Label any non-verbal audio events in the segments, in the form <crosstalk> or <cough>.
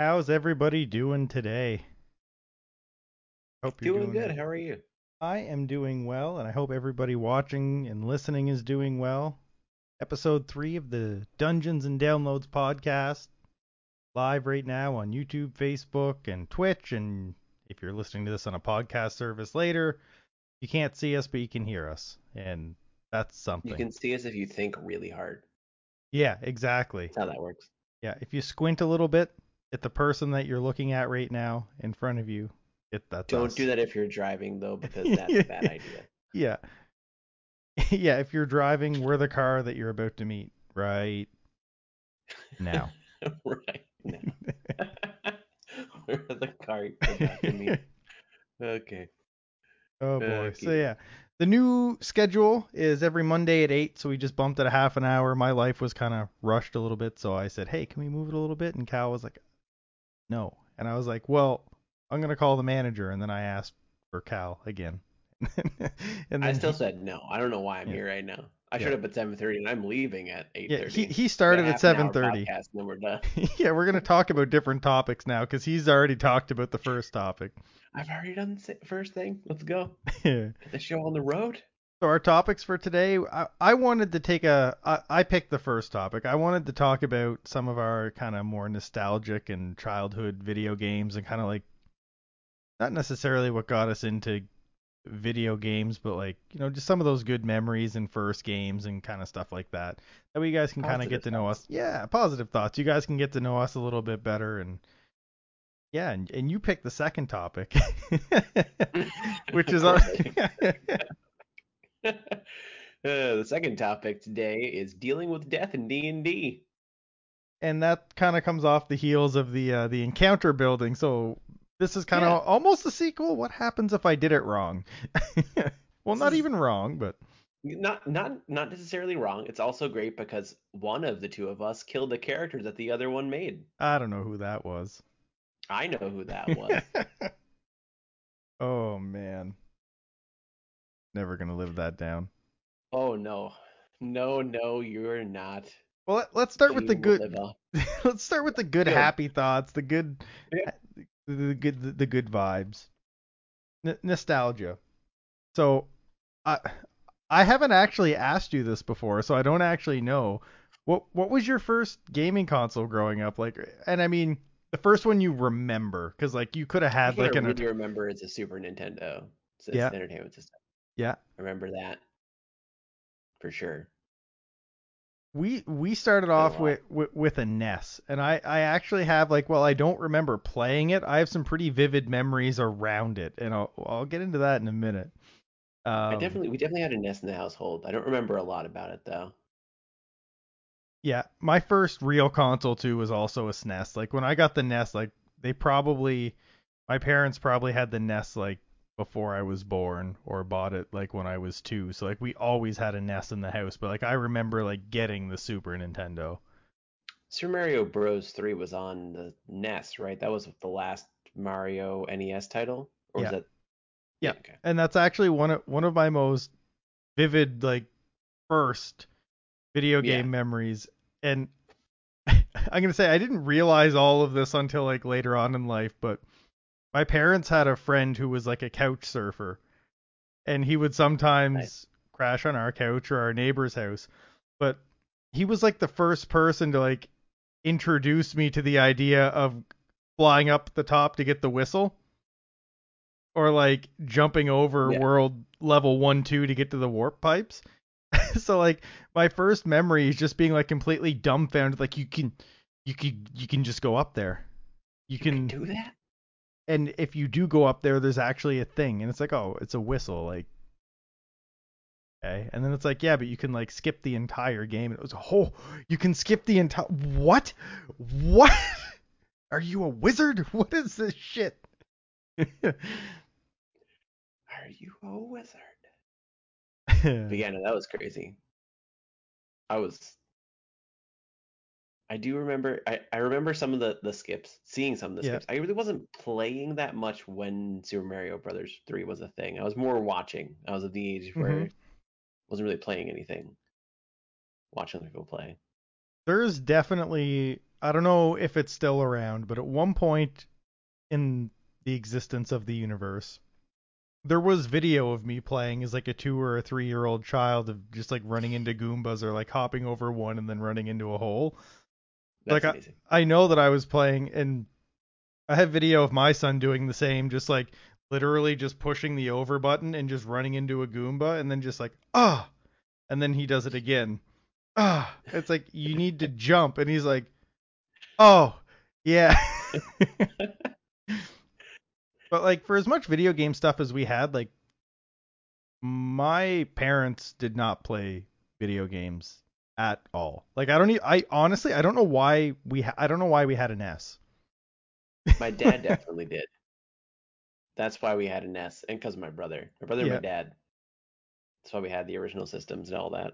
How's everybody doing today? Hope you're Doing doing good. How are you? I am doing well, and I hope everybody watching and listening is doing well. Episode 3 of the Dungeons and Downloads podcast, live right now on YouTube, Facebook, and Twitch. And if you're listening to this on a podcast service later, you can't see us, but you can hear us. And that's something. You can see us if you think really hard. Yeah, exactly. That's how that works. Yeah, if you squint a little bit at the person that you're looking at right now in front of you, it that's Don't us. do that if you're driving though, because that's a bad <laughs> idea. Yeah. <laughs> yeah, if you're driving, we're the car that you're about to meet right now. <laughs> right. No. We're the car you're about to meet. Okay. oh boy. So yeah. The new schedule is every Monday at 8, so we just bumped it a half an hour. My life was kind of rushed a little bit, so I said, "Hey, can we move it a little bit?" And Cal was like, "No." And I was like, "Well, I'm going to call the manager." And then I asked for Cal again. <laughs> and I still he- said no. I don't know why I'm Yeah. here right now. I Yeah. showed up at 7:30 and I'm leaving at 8:30. yeah, he, he started at half an 7:30. And then we're done. <laughs> yeah, we're gonna talk about different topics now because he's already talked about the first topic. I've already done the first thing. Let's go. <laughs> Get the show on the road. Our topics for today, I, I wanted to take a, I, I picked the first topic. I wanted to talk about some of our kind of more nostalgic and childhood video games and kind of like, not necessarily what got us into video games, but like you know just some of those good memories and first games and kind of stuff like that. That way you guys can kind of get to know thoughts. us. Yeah, positive thoughts. You guys can get to know us a little bit better and. Yeah, and, and you picked the second topic, <laughs> which is course <laughs> <laughs> Uh, the second topic today is dealing with death in D&D. and that kind of comes off the heels of the uh, the encounter building. So this is kind of Yeah. almost a sequel. What happens if I did it wrong? <laughs> well, not even wrong, but Not not not necessarily wrong. It's also great because one of the two of us killed the character that the other one made. I don't know who that was. I know who that <laughs> was. oh man, never gonna live that down. oh no. No, no, you're not. Well, let, let's start with the good. <laughs> let's start with the good, happy thoughts, the good, Yeah. the, the good, the, the good vibes, N- nostalgia. So, I I haven't actually asked you this before, so I don't actually know. What what was your first gaming console growing up like? And I mean, the first one you remember, because like you could have had like an really remember is a Super Nintendo sys- Yeah. entertainment system. Yeah. I remember that for sure. We we started off with, with with a NES, and I I actually have like well I don't remember playing it. I have some pretty vivid memories around it, and I'll I'll get into that in a minute. Um, I definitely we definitely had a NES in the household. I don't remember a lot about it though. yeah. My first real console too was also a SNES. Like when I got the NES, like they probably my parents probably had the NES like before I was born or bought it like when I was two. So like we always had a NES in the house, but like I remember like getting the Super Nintendo. Super Mario Bros. 3 was on the NES, right? That was the last Mario NES title? Or Yeah. was that Yeah. okay. and that's actually one of one of my most vivid like first video Yeah. game memories and <laughs> i'm going to say i didn't realize all of this until like later on in life but my parents had a friend who was like a couch surfer and he would sometimes Nice. crash on our couch or our neighbor's house but he was like the first person to like introduce me to the idea of flying up the top to get the whistle or like jumping over Yeah. world level 1 2 to get to the warp pipes <laughs> so like my first memory is just being like completely dumbfounded like you can you can you can just go up there you, You can, can do that? And if you do go up there there's actually a thing and it's like oh it's a whistle like okay? And then it's like yeah but you can like skip the entire game. And it was a oh you can skip the entire what? What? <laughs> Are you a wizard? <laughs> What is this shit? <laughs> Are you a wizard? But yeah yeah, no, that was crazy. I was I do remember I, I remember some of the, the skips, seeing some of the Yeah. skips. I really wasn't playing that much when Super Mario Brothers 3 was a thing. I was more watching. I was at the age where Mhm. I wasn't really playing anything. Watching people play. there's definitely I don't know if it's still around, but at one point in the existence of the universe, there was video of me playing as like a two or a three year old child of just like running into Goombas or like hopping over one and then running into a hole. That's like amazing. I, I know that I was playing and I have video of my son doing the same, just like literally just pushing the over button and just running into a Goomba and then just like ah, and then he does it again. Ah, it's like you need to jump, and he's like, oh yeah. <laughs> but like for as much video game stuff as we had, like my parents did not play video games at all. Like I don't I honestly I don't know why we ha- I don't know why we had an NES. My dad <laughs> definitely did. That's why we had an NES, and because my brother, my brother and Yeah. my dad. That's why we had the original systems and all that.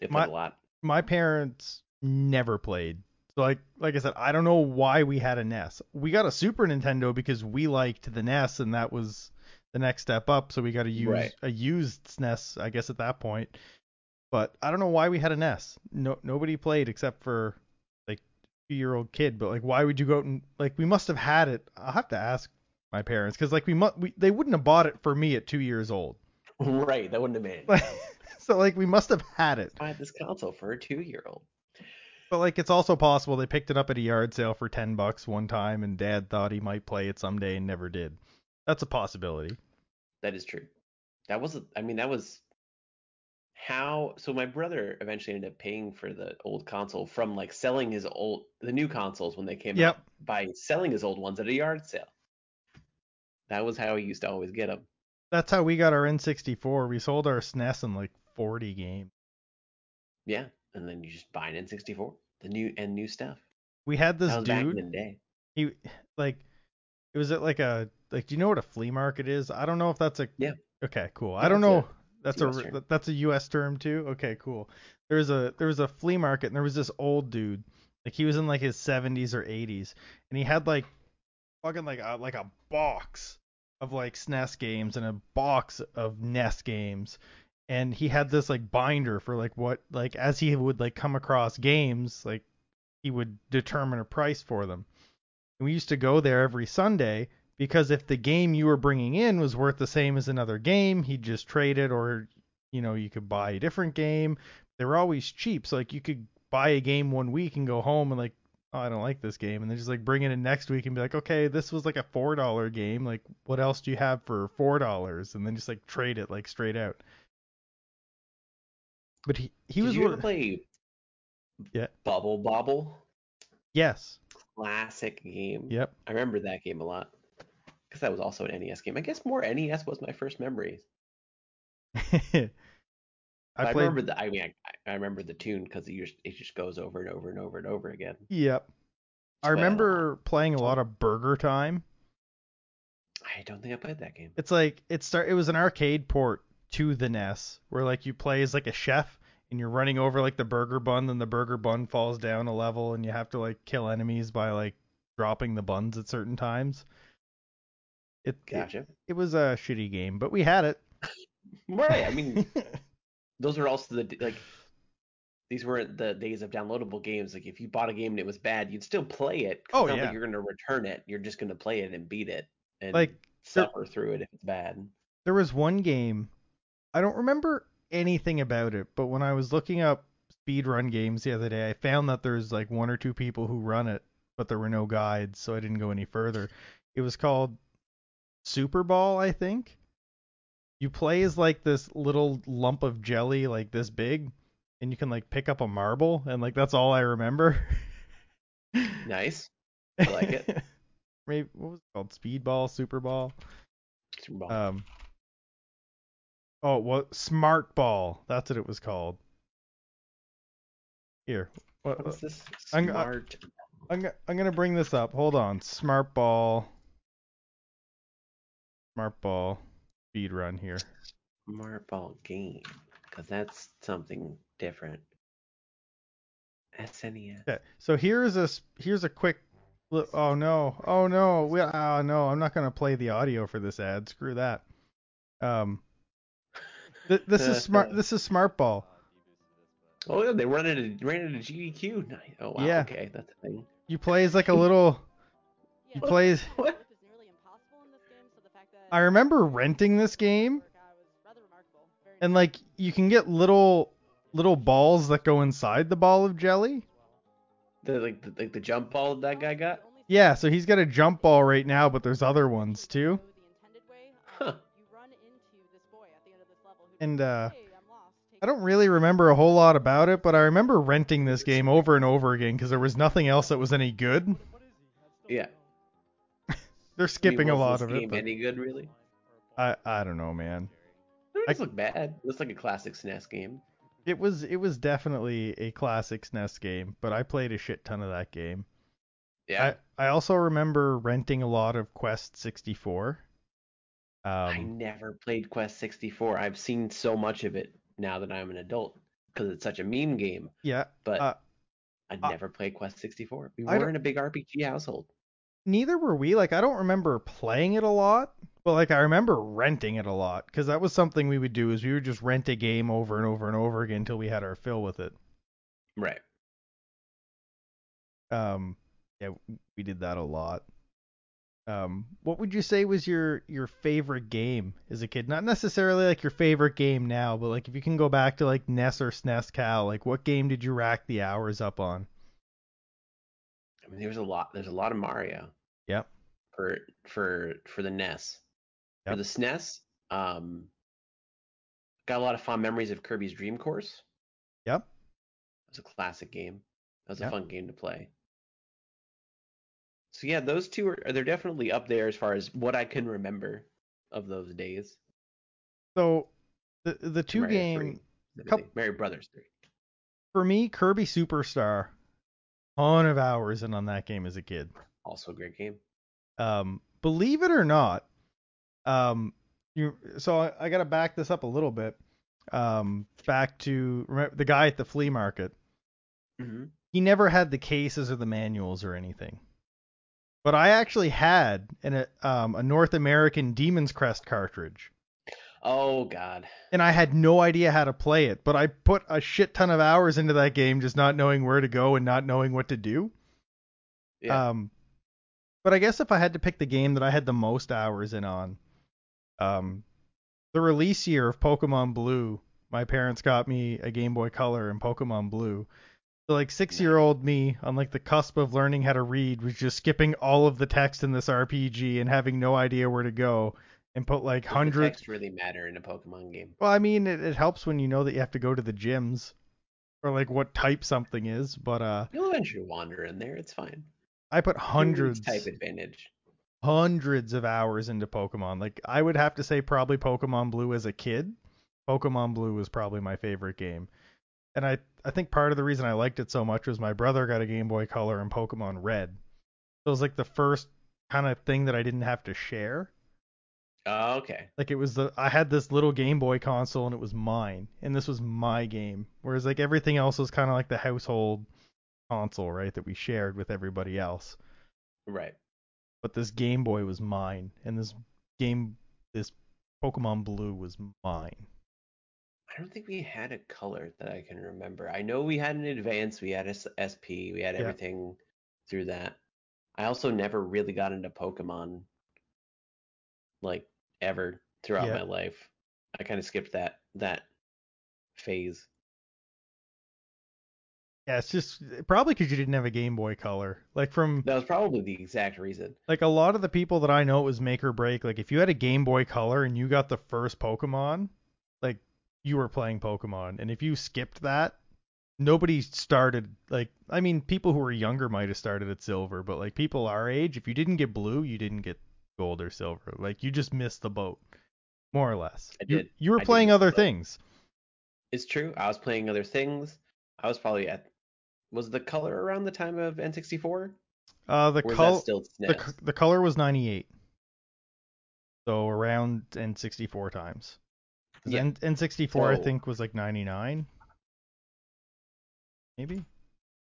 Played My- a lot. my parents never played. So like like I said, I don't know why we had a NES. We got a Super Nintendo because we liked the NES and that was the next step up. So we got to use Right. a used SNES, I guess at that point. But I don't know why we had an NES. No nobody played except for like two year old kid. But like why would you go out and like we must have had it. I'll have to ask my parents because like we mu- we they wouldn't have bought it for me at two years old. Right, that wouldn't have. Like, <laughs> so like we must have had it. I had this console for a two-year-old. But like it's also possible they picked it up at a yard sale for 10 bucks one time and dad thought he might play it someday and never did. That's a possibility. That is true. That was, I mean, that was how. So my brother eventually ended up paying for the old console from like selling his old, the new consoles when they came Yep. out by selling his old ones at a yard sale. That was how he used to always get them. That's how we got our N64. We sold our SNES in like 40 games. Yeah, and then you just buy an N64, the new and new stuff. We had this was back in dude, the day. he like it was at like a like do you know what a flea market is? I don't know if that's a Yeah. Okay, cool. Yeah, I don't know. That's a, term. that's a US term too. Okay, cool. There was a there was a flea market and there was this old dude. Like he was in like his 70s or 80s and he had like fucking like a like a box of like SNES games and a box of NES games. And he had this like binder for like what like as he would like come across games, like he would determine a price for them. And we used to go there every Sunday because if the game you were bringing in was worth the same as another game, he'd just trade it or you know, you could buy a different game. They were always cheap. So like you could buy a game one week and go home and like, oh, I don't like this game and then just like bring it in next week and be like, okay, this was like a four dollar game. Like what else do you have for four dollars? And then just like trade it like straight out. But he he Did was you ever play Yeah. Bubble Bobble? yes. Classic game. Yep. I remember that game a lot because that was also an NES game. I guess more NES was my first memories. <laughs> I I, remember the. I mean, I, I remember the tune because it just it just goes over and over and over and over again. Yep. I remember playing a lot of Burger Time. I don't think I played that game. It's like it start it was an arcade port to the NES where like you play as like a chef and you're running over like the burger bun then the burger bun falls down a level and you have to like kill enemies by like dropping the buns at certain times. It it, Gotcha. it was a shitty game, but we had it. <laughs> Right. I mean, <laughs> those were also the like. These weren't the days of downloadable games. Like if you bought a game and it was bad, you'd still play it. Oh, not yeah. like you're gonna return it. You're just gonna play it and beat it and like there- suffer through it if it's bad. there was one game I don't remember anything about it, but when I was looking up speedrun games the other day, I found that there's like one or two people who run it, but there were no guides, so I didn't go any further. It was called Super Ball, I think. You play as like this little lump of jelly like this big and you can like pick up a marble and like that's all I remember. Nice. <laughs> I like it. Maybe what was it called? Speedball, Super Ball? Super Bowl. Um. Oh, what? Smart Ball. That's what it was called. Here. What, what is this? I'm- Smart. I'm, I'm gonna bring this up. Hold on. Smart Ball. Smart Ball. Speed run here. Smart ball game. Because that's something different. SNES. Okay. So here's a s- here's a quick. li- Oh no. Oh no. We, oh no. I'm not gonna play the audio for this ad. Screw that. Um. th- <laughs> this is smart. This is Smart Ball. Oh yeah, they run into ran into GDQ. Oh wow. Yeah. Okay, that's a thing. You play as like a little. You play as. <laughs> What? I remember renting this game, and like you can get little little balls that go inside the ball of jelly. The like the, like the jump ball that guy got. Yeah, so he's got a jump ball right now, but there's other ones too. Huh. <laughs> And uh I don't really remember a whole lot about it, but I remember renting this game over and over again because there was nothing else that was any good. Yeah. They're I skipping mean, a lot of it. But any good really? I I don't know, man. It doesn't look bad. It looks like a classic SNES game. It was it was definitely a classic SNES game, but I played a shit ton of that game. Yeah. I I also remember renting a lot of Quest 64. I Um, never played Quest 64. I've seen so much of it now that I'm an adult because it's such a meme game. yeah, But Uh, I uh, never played Quest 64. We I weren't a big RPG household. Neither were we. Like I don't remember playing it a lot, but like I remember renting it a lot because that was something we would do is we would just rent a game over and over and over again until we had our fill with it. Right. Um, yeah, we did that a lot. Um, what would you say was your your favorite game as a kid? Not necessarily like your favorite game now, but like if you can go back to like NES or SNES Cal, like what game did you rack the hours up on? I mean, there's a lot. There's a lot of Mario Yep. for for for the NES. For the SNES, um, got a lot of fond memories of Kirby's Dream Course. Yep. It was a classic game. That was Yep. a fun game to play. So yeah, those two are they're definitely up there as far as what I can remember of those days. So the the two Mario game 3, Coup- specifically. Mario Brothers 3. for me, Kirby Superstar, ton of hours in on that game as a kid. Also a great game. Um, believe it or not, um, you so I, I got to back this up a little bit. Um, back to remember, the guy at the flea market. hmm He never had the cases or the manuals or anything. But I actually had an, a um, a North American Demon's Crest cartridge, Oh God. and I had no idea how to play it. But I put a shit ton of hours into that game, just not knowing where to go and not knowing what to do. Yeah. Um, but I guess if I had to pick the game that I had the most hours in on, um, the release year of Pokemon Blue, my parents got me a Game Boy Color and Pokemon Blue. So like six year old me, on like the cusp of learning how to read, was just skipping all of the text in this RPG and having no idea where to go, and put like Does hundreds. really matter in a Pokemon game. Well, I mean, it, it helps when you know that you have to go to the gyms, or like what type something is. But uh, You'll eventually wander in there. It's fine. I put hundreds. type advantage. hundreds of hours into Pokemon. Like I would have to say probably Pokemon Blue as a kid. Pokemon Blue was probably my favorite game. And I I think part of the reason I liked it so much was my brother got a Game Boy Color and Pokemon Red. So it was like the first kind of thing that I didn't have to share. Oh, okay. Like it was the I had this little Game Boy console and it was mine and this was my game. Whereas like everything else was kind of like the household console, right, that we shared with everybody else Right. but this Game Boy was mine, and this game, this Pokemon Blue was mine. I don't think we had a color that I can remember. I know we had an advance, we had a SP, we had Yeah. everything through that. I also never really got into Pokemon like ever throughout Yeah. my life. I kind of skipped that that phase. Yeah, it's just eh, probably because you didn't have a Game Boy Color. Like from That was probably the exact reason. like a lot of the people that I know, it was make or break. Like if you had a Game Boy Color and you got the first Pokemon, like you were playing Pokemon, and if you skipped that, nobody started. Like I mean, people who were younger might have started at Silver, but like people our age, if you didn't get Blue, you didn't get Gold or Silver. Like you just missed the boat, more or less. I You, did. you were I playing other things. It's true. I was playing other things. I was probably at was the color around the time of N64? Uh, the color. the, the color was 98 so around n64 times. Yeah. N- n64 i think was like 99 maybe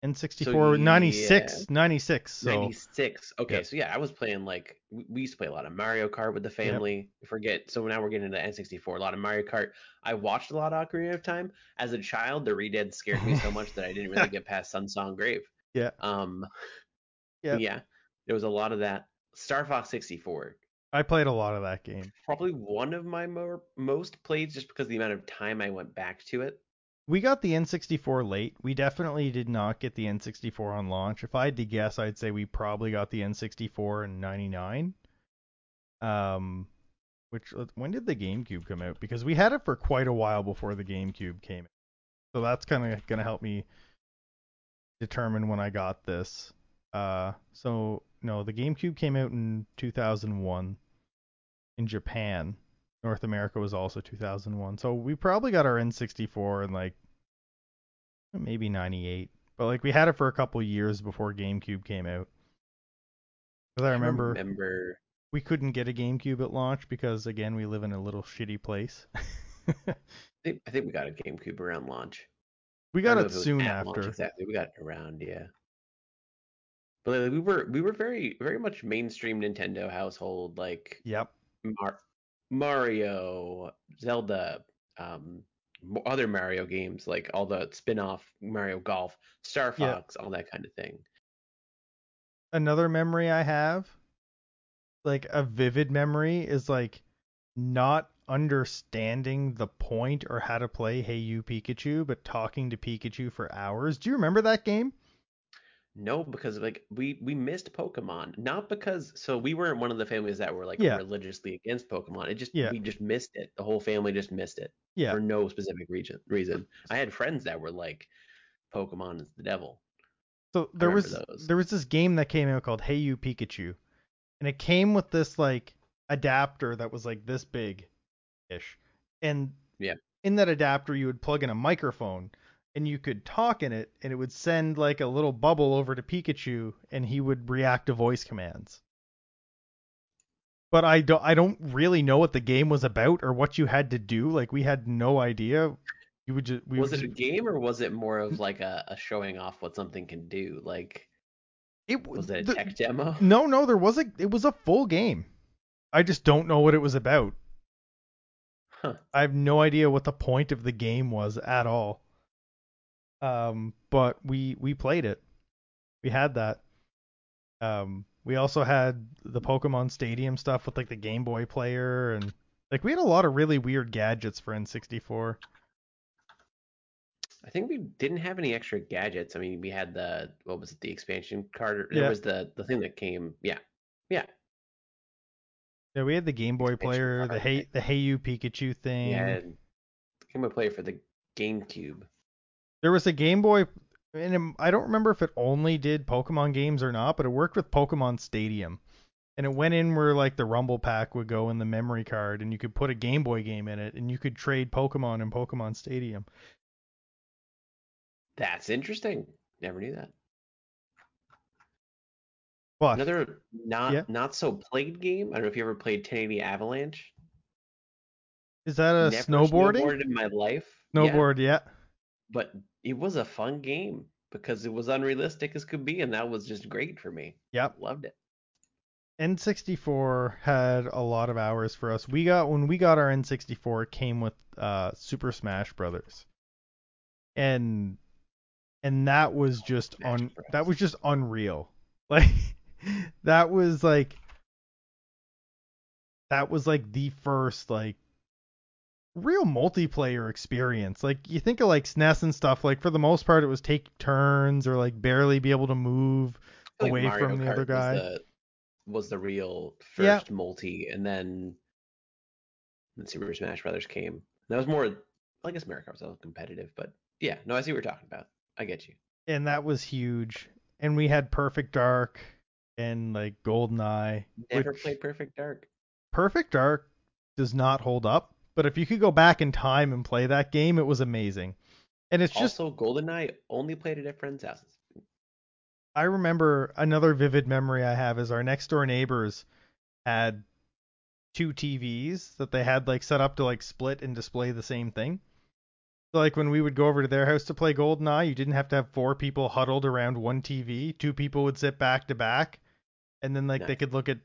N64 So, 96 yeah. 96 so 96. Okay, so yeah, I was playing like we used to play a lot of Mario Kart with the family. Forget. So now we're getting into N64. A lot of Mario Kart. I watched a lot of Ocarina of Time as a child. The Redead scared me so much that I didn't really <laughs> get past Sun Song Grave. yeah Um, yeah yeah, there was a lot of that. Star Fox 64, I played a lot of that game. probably one of my more most played just because the amount of time I went back to it. We got the N64 late. We definitely did not get the N64 on launch. If I had to guess, I'd say we probably got the N64 in 99. Um which when did the GameCube come out? Because we had it for quite a while before the GameCube came out. So that's kind of going to help me determine when I got this. Uh so no, the GameCube came out in 2001 in Japan. North America was also 2001. So we probably got our N64 in like maybe 98. But like we had it for a couple years before GameCube came out. Because I remember remember we couldn't get a GameCube at launch because again we live in a little shitty place. I think, I think we got a GameCube around launch. we got don't it soon launch after. exactly. We got it around, yeah. But like, we were we were very very much mainstream Nintendo household, like Yep. Mar- Mario, Zelda, um, other Mario games, like all the spin-off Mario Golf, Star Yeah. Fox, all that kind of thing. Another memory I have, like a vivid memory, is like not understanding the point or how to play Hey You Pikachu, but talking to Pikachu for hours. Do you remember that game? No, because like we we missed Pokemon, not because so we weren't one of the families that were like Yeah. religiously against Pokemon. It just Yeah. we just missed it. The whole family just missed it Yeah. for no specific reason. Reason. I had friends that were like, Pokemon is the devil. So there was those. there was this game that came out called Hey You Pikachu, and it came with this like adapter that was like this big, ish, and Yeah. in that adapter you would plug in a microphone, and you could talk in it, and it would send like a little bubble over to Pikachu, and he would react to voice commands. But I don't I don't really know what the game was about or what you had to do. Like we had no idea. You would just we was it a game or was it more of <laughs> like a, a showing off what something can do? Like, it was it a the- tech demo? No, no, there was a it was a full game. I just don't know what it was about. Huh. I have no idea what the point of the game was at all. Um, but we we played it. We had that. Um, we also had the Pokemon Stadium stuff with like the Game Boy player and like we had a lot of really weird gadgets for N64. I think we didn't have any extra gadgets. I mean, we had the what was it, the expansion card? Yeah. There was the the thing that came. Yeah, yeah, Yeah, we had the Game Boy Expansion player, the Hey the Hey You Pikachu thing. had Game Boy Player for the GameCube. There was a Game Boy, and I don't remember if it only did Pokemon games or not, but it worked with Pokemon Stadium. And it went in where like the Rumble Pack would go in the memory card, and you could put a Game Boy game in it, and you could trade Pokemon in Pokemon Stadium. That's interesting. Never knew that. But Another not Yeah. not so played game. I don't know if you ever played 1080 Avalanche. is that a Never snowboarding? snowboarded in my life. Yeah, Snowboard, yeah. but it was a fun game because it was unrealistic as could be, and that was just great for me. Yep. Loved it. N64 had a lot of hours for us. We got when we got our N64, it came with uh, Super Smash Brothers, and and that was just Smash un that was just unreal. <laughs> Like that was like that was like the first like real multiplayer experience. Like you think of like SNES and stuff. Like for the most part, it was take turns or like barely be able to move away like from the other guy. Was the, was the real Yeah. first multi, and then then Super Smash Brothers came. That was more. I guess Mario Kart was a little competitive, but yeah, no, I see what you're talking about. I get you. and that was huge. And we had Perfect Dark and like GoldenEye. Never which- played Perfect Dark. Perfect Dark does not hold up, but if you could go back in time and play that game, it was amazing. And it's just also, GoldenEye only played it at friends' houses. I remember another vivid memory I have is our next door neighbors had two TVs that they had like set up to like split and display the same thing. So, like when we would go over to their house to play GoldenEye, you didn't have to have four people huddled around one TV. Two people would sit back to back, and then like they could look at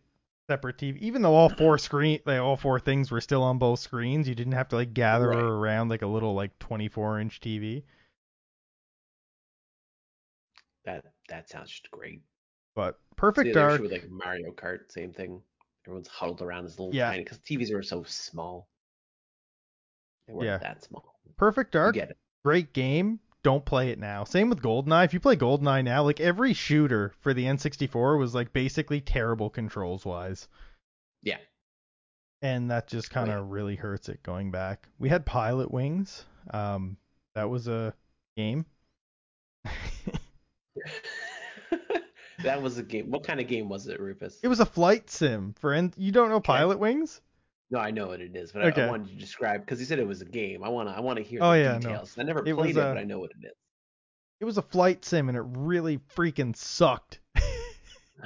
separate TV. Even though all four screen, like all four things were still on both screens, you didn't have to like gather Right. around like a little like 24 inch TV. That that sounds just great. But Perfect the Dark, with like Mario Kart, same thing. Everyone's huddled around this little Yeah. tiny because TVs are so small. They weren't Yeah. that small. Perfect Dark, great game. Don't play it now. Same with GoldenEye. If you play GoldenEye now, like every shooter for the N64 was like basically terrible controls wise. Yeah. and that just kind yeah. of really hurts it going back. We had Pilotwings. Um, that was a game. <laughs> that was a game. What kind of game was it, Rufus? it was a flight sim for N- you don't know Okay. Pilotwings? No, I know what it is, but I- Okay. I, wanted to describe because he said it was a game. I want to I want to hear Oh, the yeah, no. details. I never It played it, uh, but I know what it is. It was a flight sim and it really freaking sucked. <laughs>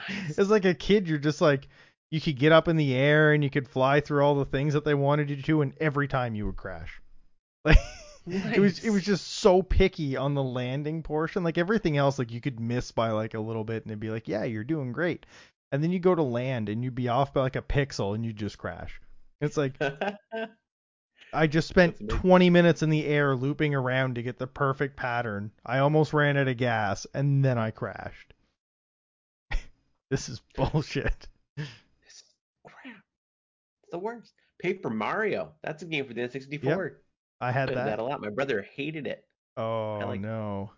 Nice. As like a kid, you're just like you could get up in the air and you could fly through all the things that they wanted you to, and every time you would crash. <laughs> Like it was it was just so picky on the landing portion. Like everything else, like you could miss by like a little bit and it'd be like, yeah, you're doing great. And then you go to land and you'd be off by like a pixel and you just crash. It's like <laughs> I just spent 20 minutes in the air looping around to get the perfect pattern. I almost ran out of gas and then I crashed. <laughs> this is bullshit. This is crap. It's the worst. Paper Mario. That's a game for the N64. I had that. that. a lot. My brother hated it. Oh like- no.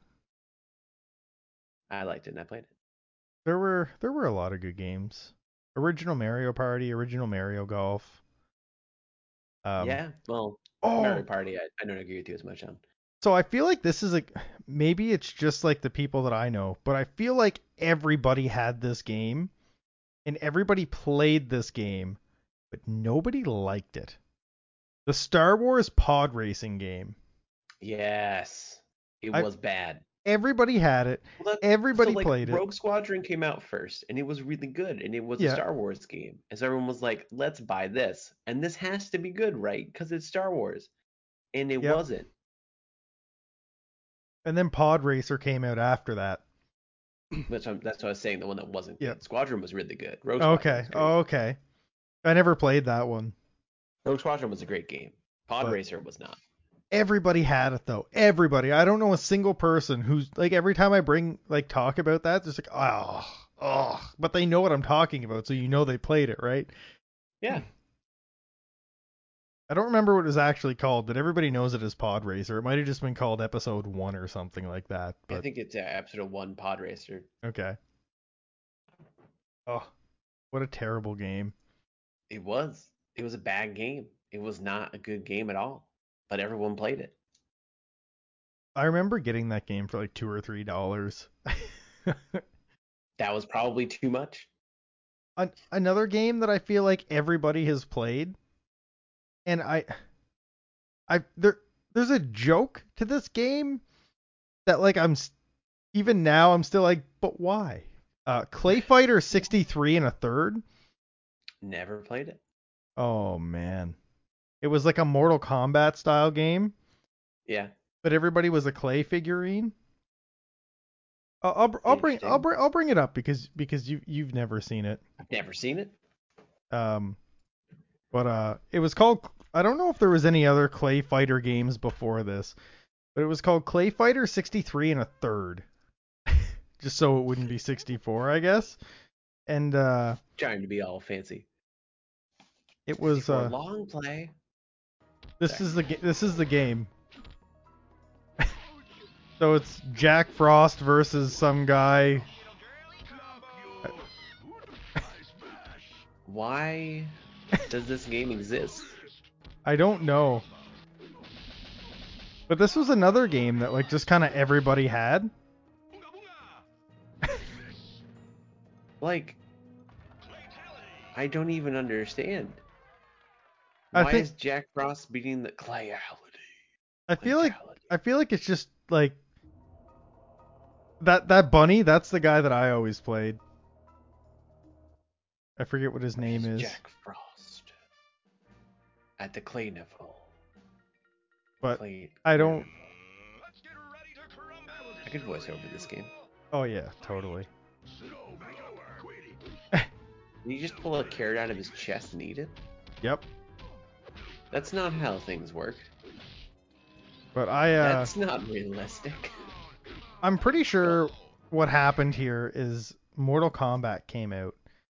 I liked it and I played it. There were there were a lot of good games. Original Mario Party, original Mario Golf. Um, yeah. Well, Oh, Mario Party, I, I don't agree with you as much on. so I feel like this is a <sighs> maybe it's just like the people that I know, but I feel like everybody had this game and everybody played this game, but nobody liked it. The Star Wars pod racing game. Yes. It I- was bad. Everybody had it. Well, that- Everybody so, like, played it. Rogue Squadron came out first, and it was really good, and it was Yeah. a Star Wars game. And so everyone was like, "Let's buy this," and this has to be good, right? Because it's Star Wars, and it Yep. wasn't. And then Pod Racer came out after that. That's what, that's what I was saying. The one that wasn't Yeah. Squadron was really good. Rogue Okay. great. Oh, okay. I never played that one. Rogue Squadron was a great game. Pod But- Racer was not. Everybody had it though. Everybody. I don't know a single person who's like every time I bring like talk about that, it's like oh, oh, but they know what I'm talking about, so you know they played it, right? Yeah. I don't remember what it was actually called, but everybody knows it as Pod Racer. It might have just been called Episode One or something like that. I think it's uh, episode one Pod Racer. okay. Oh, what a terrible game. It was. It was a bad game. It was not a good game at all. But everyone played it. I remember getting that game for like two or three dollars. <laughs> That was probably too much. An- another game that I feel like everybody has played, and I, I there there's a joke to this game that like I'm even now I'm still like, but why? Uh, Clay <laughs> Fighter 63 and a third. Never played it. Oh man, it was like a Mortal Kombat style game, Yeah. but everybody was a clay figurine. I'll, I'll, I'll bring I'll bring I'll bring it up because because you you've never seen it. I've never seen it. Um, but uh, it was called. I don't know if there was any other Clay Fighter games before this, but it was called Clay Fighter 63 and a third, <laughs> just so it wouldn't be 64, I guess. And uh, Trying to be all fancy. it was a uh, long play. This is the this is the game. <laughs> so it's Jack Frost versus some guy. Why does this game exist? I don't know. But this was another game that like just kind of everybody had. <laughs> Like, I don't even understand. I Why think- is Jack Frost beating the Clayality? I feel like I feel like it's just like that that bunny. That's the guy that I always played. I forget what his name is. Jack Frost at the Clay level. But Played. I don't. I could voice over this game. Oh yeah, totally. Did he just pull a carrot out of his chest and eat it? Yep. That's not how things work. But I uh, That's not realistic. <laughs> I'm pretty sure what happened here is Mortal Kombat came out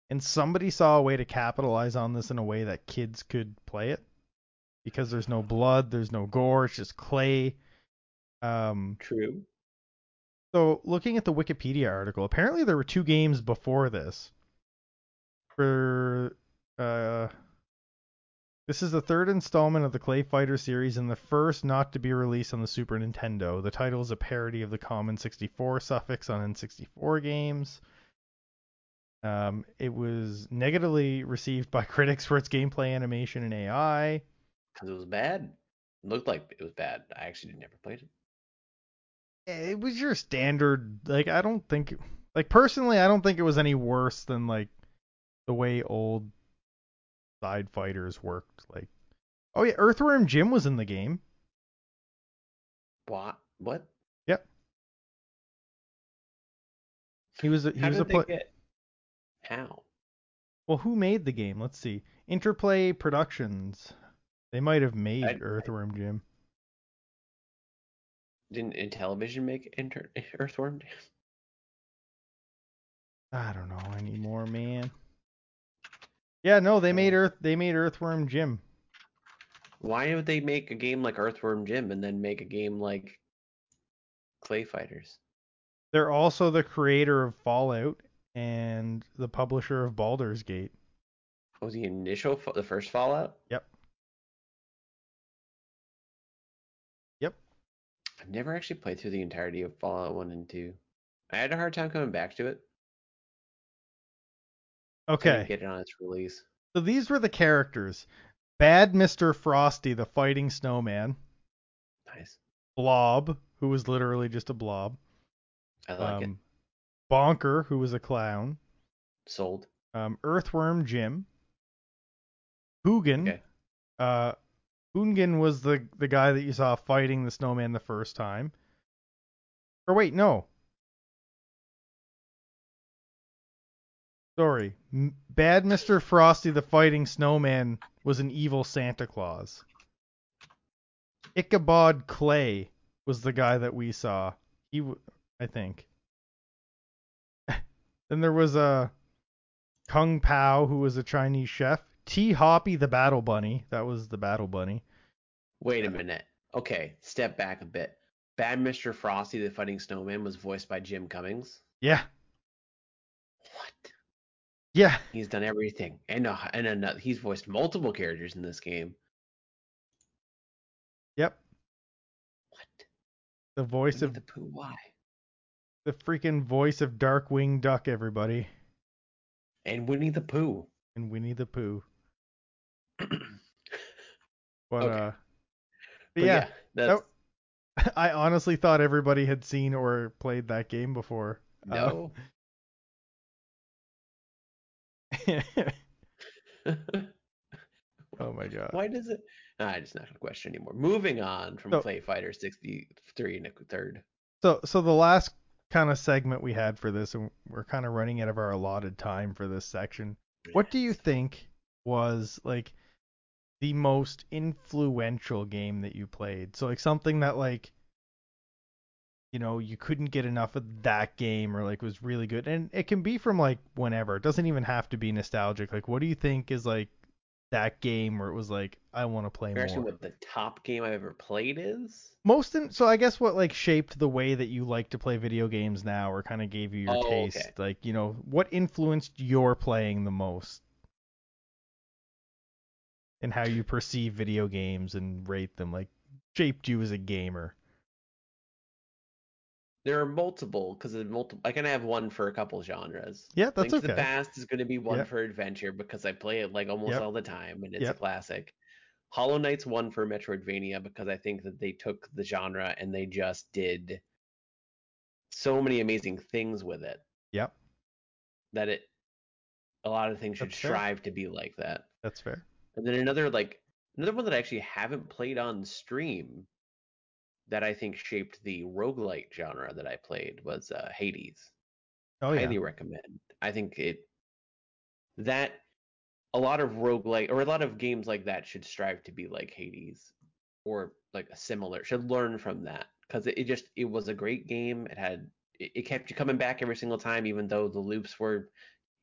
and somebody saw a way to capitalize on this in a way that kids could play it because there's no blood, there's no gore, it's just clay. Um, True. so looking at the Wikipedia article, apparently there were two games before this. For uh, this is the third installment of the Clay Fighter series and the first not to be released on the Super Nintendo. The title is a parody of the common 64 suffix on N64 games. Um, it was negatively received by <laughs> critics for its gameplay, animation, and AI. Because it was bad. It looked like it was bad. I actually never played it. It was your standard. Like I don't think, like personally, I don't think it was any worse than like the way old side fighters worked. Like, oh yeah, Earthworm Jim was in the game. What? What? Yep. He was a, he How was a play. get? How? Well, who made the game? Let's see. Interplay Productions. They might have made I- Earthworm Jim. Didn't Intellivision make Inter- <laughs> Earthworm? Jim? I don't know anymore, man. Yeah, no, they made Earth. They made Earthworm Jim. Why would they make a game like Earthworm Jim and then make a game like Clay Fighters? They're also the creator of Fallout and the publisher of Baldur's Gate. Was the initial, the first Fallout? Yep. Yep. I've never actually played through the entirety of Fallout 1 and 2. I had a hard time coming back to it. Okay. get it on its release. So these were the characters. Bad Mr. Frosty, the fighting snowman. Nice. Blob, who was literally just a blob. I like it. Um, Bonker, who was a clown. Sold. Um, Earthworm Jim. Houngan. Okay. Uh, Houngan was the the guy that you saw fighting the snowman the first time. Or wait, no. Sorry. M- Bad Mr. Frosty the fighting snowman was an evil Santa Claus. Ichabod Clay was the guy that we saw. He, w- I think. <laughs> then there was a Kung Pow who was a Chinese chef. T Hoppy the Battle Bunny. That was the Battle Bunny. Wait a minute. Okay, step back a bit. Bad Mr. Frosty the Fighting Snowman was voiced by Jim Cummings. Yeah. What? Yeah. He's done everything, and uh, and uh, he's voiced multiple characters in this game. Yep. What? The voice of the Pooh? Why? the freaking voice of Darkwing Duck, everybody, And Winnie the Pooh. and Winnie the Pooh. <clears throat> But Okay. uh, But yeah, that's <laughs> I honestly thought everybody had seen or played that game before. Uh, no. <laughs> oh my god. Why does it? Nah, just not a question anymore. Moving on from So- Clay Fighter 63 and a third. So so the last kind of segment we had for this, and we're kind of running out of our allotted time for this section. What do you think was like the most influential game that you played? So like something that like you know you couldn't get enough of that game or like was really good, and it can be from like whenever. It doesn't even have to be nostalgic. Like what do you think is like that game where it was like I want to play You're more? what the top game I've ever played is? Most in, so I guess what like shaped the way that you like to play video games now, or kind of gave you your Oh, taste. okay. Like you know, what influenced your playing the most, and how you perceive video games and rate them. Like shaped you as a gamer. There are multiple because multiple. I can have one for a couple genres. Yeah, that's Link to okay. the Past is going to be one Yep. for adventure because I play it like almost Yep. all the time and it's Yep. a classic. Hollow Knight's one for Metroidvania because I think that they took the genre and they just did so many amazing things with it Yep, that it a lot of things should That's fair. strive to be like that. that's fair. And then another like Another one that I actually haven't played on stream that I think shaped the roguelite genre that I played was uh, Hades. Oh yeah. Highly recommend. I think it that a lot of roguelite or a lot of games like that should strive to be like Hades or like a similar should learn from that because it, it just it was a great game. It had it, it kept you coming back every single time, even though the loops were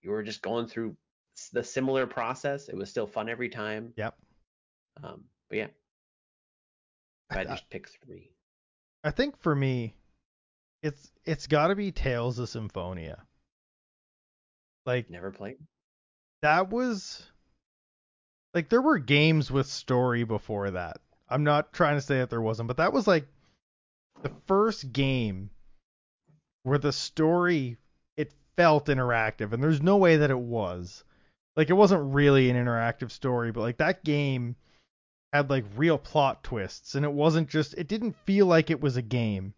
you were just going through the similar process. It was still fun every time. Yep. Um, but yeah, I just pick three. I think for me, it's it's got to be Tales of Symphonia. Like Never played. that was like there were games with story before that. I'm not trying to say that there wasn't, but that was like the first game where the story it felt interactive and there's no way that it was. Like it wasn't really an interactive story, but like that game had like real plot twists and it wasn't just it didn't feel like it was a game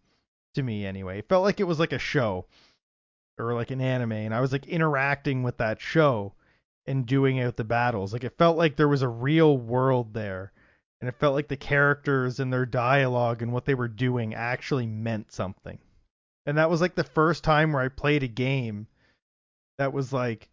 to me anyway. It felt like it was like a show or like an anime and I was like interacting with that show and doing out the battles. Like it felt like there was a real world there. And it felt like the characters and their dialogue and what they were doing actually meant something. And that was like the first time where I played a game that was like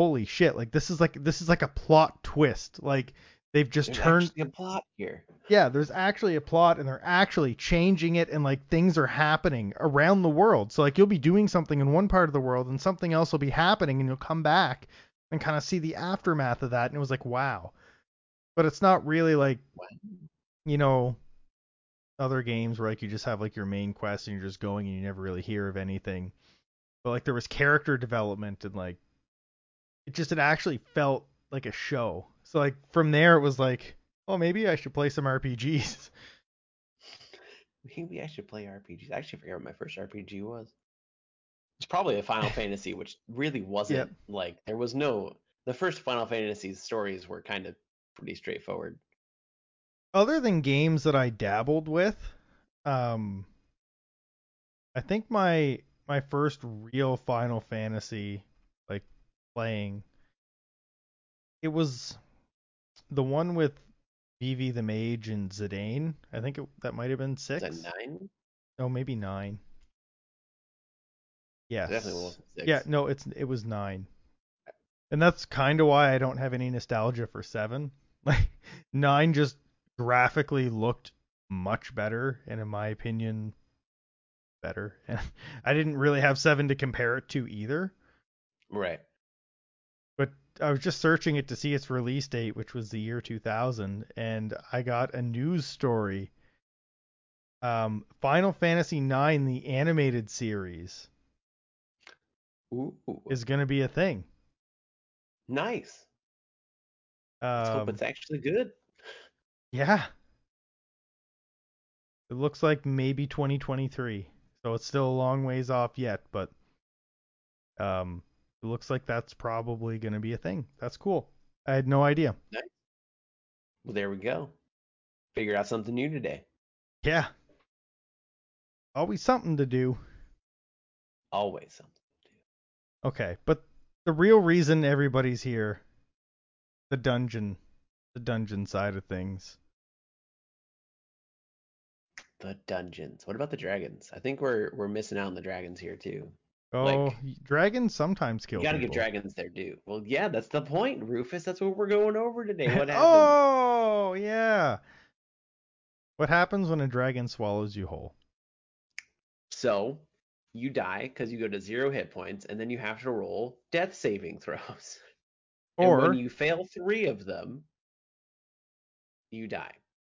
holy shit, like this is like this is like a plot twist. Like they've just There's turned a plot here. yeah, there's actually a plot and they're actually changing it and like things are happening around the world. So like you'll be doing something in one part of the world and something else will be happening and you'll come back and kind of see the aftermath of that and it was like wow. But it's not really like you know other games where like you just have like your main quest and you're just going and you never really hear of anything. But like there was character development and like it just it actually felt like a show. So like from there it was like, oh maybe I should play some RPGs. Maybe I should play RPGs. I actually forget what my first RPG was. It's probably a Final <laughs> Fantasy, which really wasn't like there was no the first Final Fantasy stories were kind of pretty straightforward. Other than games that I dabbled with, um I think my my first real Final Fantasy like playing it was the one with Vivi the Mage and Zidane. I think it, that might have been Is six. that nine? No, maybe nine. Yes. Definitely wasn't six. Yeah, no, it's it was nine. And that's kind of why I don't have any nostalgia for seven. <laughs> Like nine just graphically looked much better, and in my opinion, better. <laughs> And I didn't really have seven to compare it to either. Right. I was just searching it to see its release date, which was the year 2000, and I got a news story. Um, Final Fantasy IX, the animated series, Ooh. is going to be a thing. nice. Let's hope Um, it's actually good. yeah. It looks like maybe 2023. So it's still a long ways off yet, but um, it looks like that's probably going to be a thing. That's cool. I had no idea. Nice. Well, there we go. Figured out something new today. Yeah. Always something to do. Always something. To do. Okay, but the real reason everybody's here, the dungeon, the dungeon side of things. The dungeons. What about the dragons? I think we're we're missing out on the dragons here too. Oh, Like- dragons sometimes kill you gotta people. give dragons their due. Well, yeah, that's the point, Rufus. That's what we're going over today. What <laughs> happened? oh, yeah. What happens when a dragon swallows you whole? So you die because you go to zero hit points, and then you have to roll death saving throws. <laughs> and Or when you fail three of them, you die.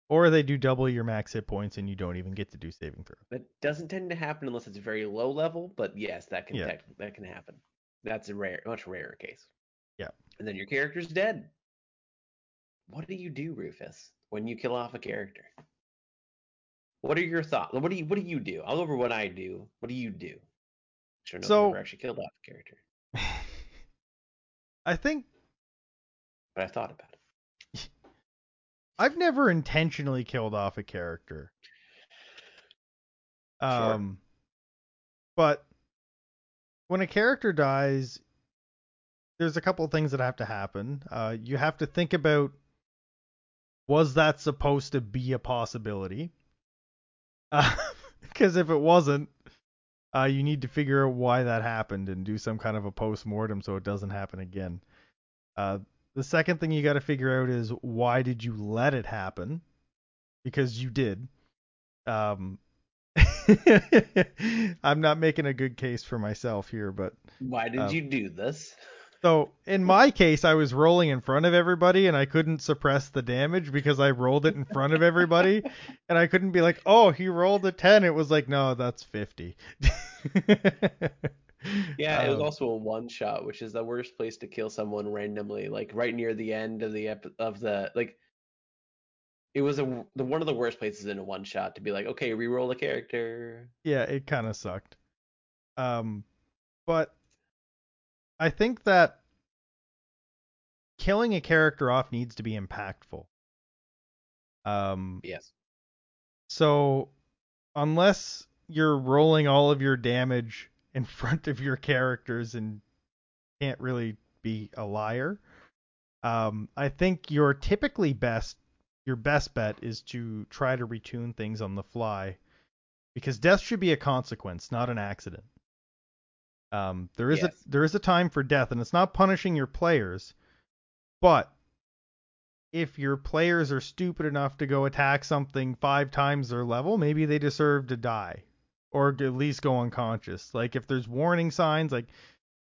Or they do double your max hit points and you don't even get to do saving throw. That doesn't tend to happen unless it's very low level, but yes, that can Yeah. tech- that can happen. That's a rare, much rarer case. Yeah. And then your character's dead. What do you do, Rufus, when you kill off a character? What are your thoughts? What do you What do you do? I'll go over what I do. What do you do? Sure, no, So- actually killed off a character, <sighs> I think but I've thought about it. I've never intentionally killed off a character. Sure. Um, but when a character dies, there's a couple of things that have to happen. Uh, you have to think about was that supposed to be a possibility? Because uh, <laughs> if it wasn't, uh, you need to figure out why that happened and do some kind of a post mortem so it doesn't happen again. Uh, the second thing you got to figure out is why did you let it happen? Because you did. Um, <laughs> I'm not making a good case for myself here, but why did um, you do this? So in my case, I was rolling in front of everybody, and I couldn't suppress the damage because I rolled it in front of everybody, <laughs> and I couldn't be like, "Oh, he rolled a ten. It was like, "No, that's 50. <laughs> yeah, it was um, also a one shot, which is the worst place to kill someone randomly, like right near the end of the ep- of the like. It was a the one of the worst places in a one shot to be like, okay, re-roll the character. Yeah, it kind of sucked. Um, but I think that killing a character off needs to be impactful. Um, yes. So unless you're rolling all of your damage in front of your characters and can't really be a liar, um, I think your typically best your best bet is to try to retune things on the fly because death should be a consequence, not an accident. Um, there is yes. a there is a time for death, and it's not punishing your players, but if your players are stupid enough to go attack something five times their level, maybe they deserve to die, or at least go unconscious. Like if there's warning signs, like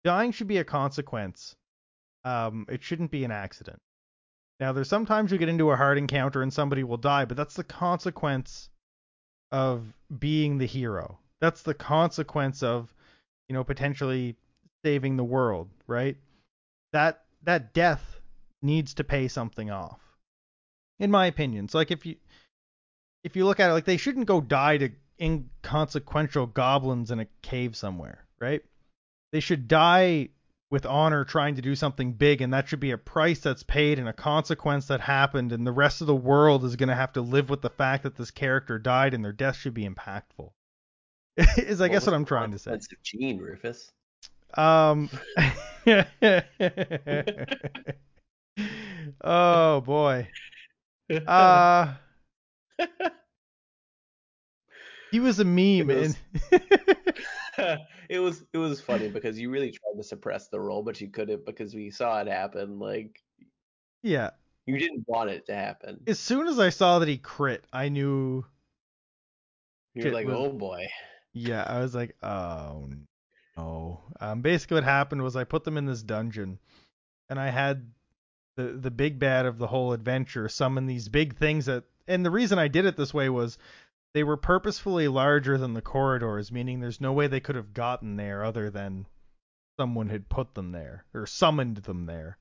dying should be a consequence. Um, it shouldn't be an accident. Now, there's sometimes you get into a hard encounter and somebody will die, but that's the consequence of being the hero. That's the consequence of you know, potentially saving the world, right? That that death needs to pay something off. In my opinion. So like if you if you look at it like they shouldn't go die to inconsequential goblins in a cave somewhere, right? They should die with honor trying to do something big and that should be a price that's paid and a consequence that happened and the rest of the world is going to have to live with the fact that this character died and their death should be impactful. <laughs> is I what guess what I'm trying to say. That's Gene Rufus. Um. <laughs> <laughs> oh boy. Uh he was a meme, it was, <laughs> it was it was funny because you really tried to suppress the roll, but you couldn't because we saw it happen. Like, yeah, you didn't want it to happen. As soon as I saw that he crit, I knew. You're like, was, oh boy. Yeah, I was like, oh no. Um, basically, what happened was I put them in this dungeon, and I had the the big bad of the whole adventure summon these big things that. And the reason I did it this way was they were purposefully larger than the corridors, meaning there's no way they could have gotten there other than someone had put them there or summoned them there.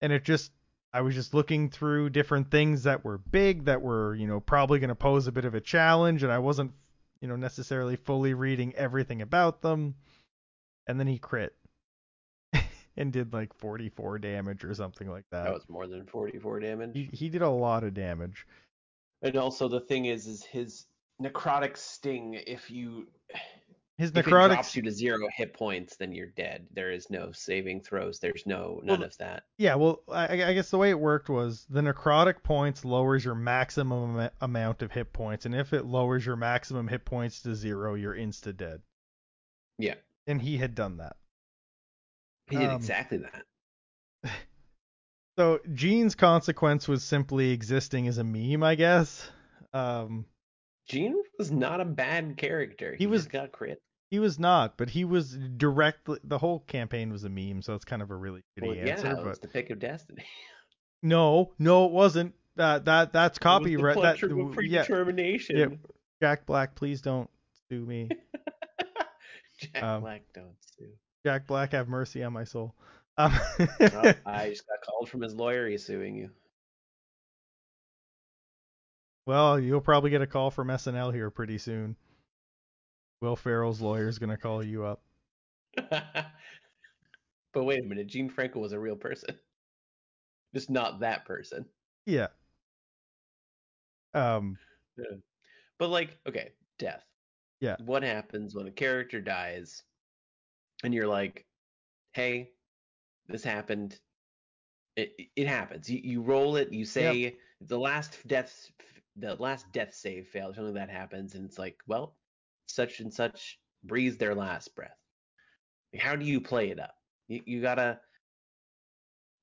And it just I was just looking through different things that were big that were, you know, probably going to pose a bit of a challenge and I wasn't you know, necessarily fully reading everything about them. And then he crit <laughs> and did like 44 damage or something like that. That was more than 44 damage. He, he did a lot of damage. And also the thing is, is his necrotic sting. If you his necrotic drops you to zero hit points, then you're dead. There is no saving throws. There's no none well, of that. Yeah, well, I, I, guess the way it worked was the necrotic points lowers your maximum am- amount of hit points, and if it lowers your maximum hit points to zero, you're insta dead. Yeah. And he had done that. He did um, exactly that. <laughs> So Gene's consequence was simply existing as a meme, I guess. Um, Gene was not a bad character. He, he was got crit. He was not, but he was directly. The whole campaign was a meme, so it's kind of a really shitty well, answer. Yeah, it was the pick of destiny. <laughs> no, no, it wasn't. That that that's copyright. That predetermination. Yeah, yeah, Jack Black, please don't sue me. <laughs> Jack um, Black, don't sue. Jack Black, have mercy on my soul. Um, <laughs> I just got called from his lawyer. He's suing you. Well, you'll probably get a call from SNL here pretty soon. Will Ferrell's lawyer is gonna call you up. <laughs> but wait a minute, Gene Franco was a real person, just not that person. Yeah. Um. But like, okay, death. Yeah. What happens when a character dies, and you're like, "Hey, this happened. It it happens. You you roll it. You say the last death the last death save failed. Something that happens, and it's like, well, such and such breathes their last breath. Like, how do you play it up? You you gotta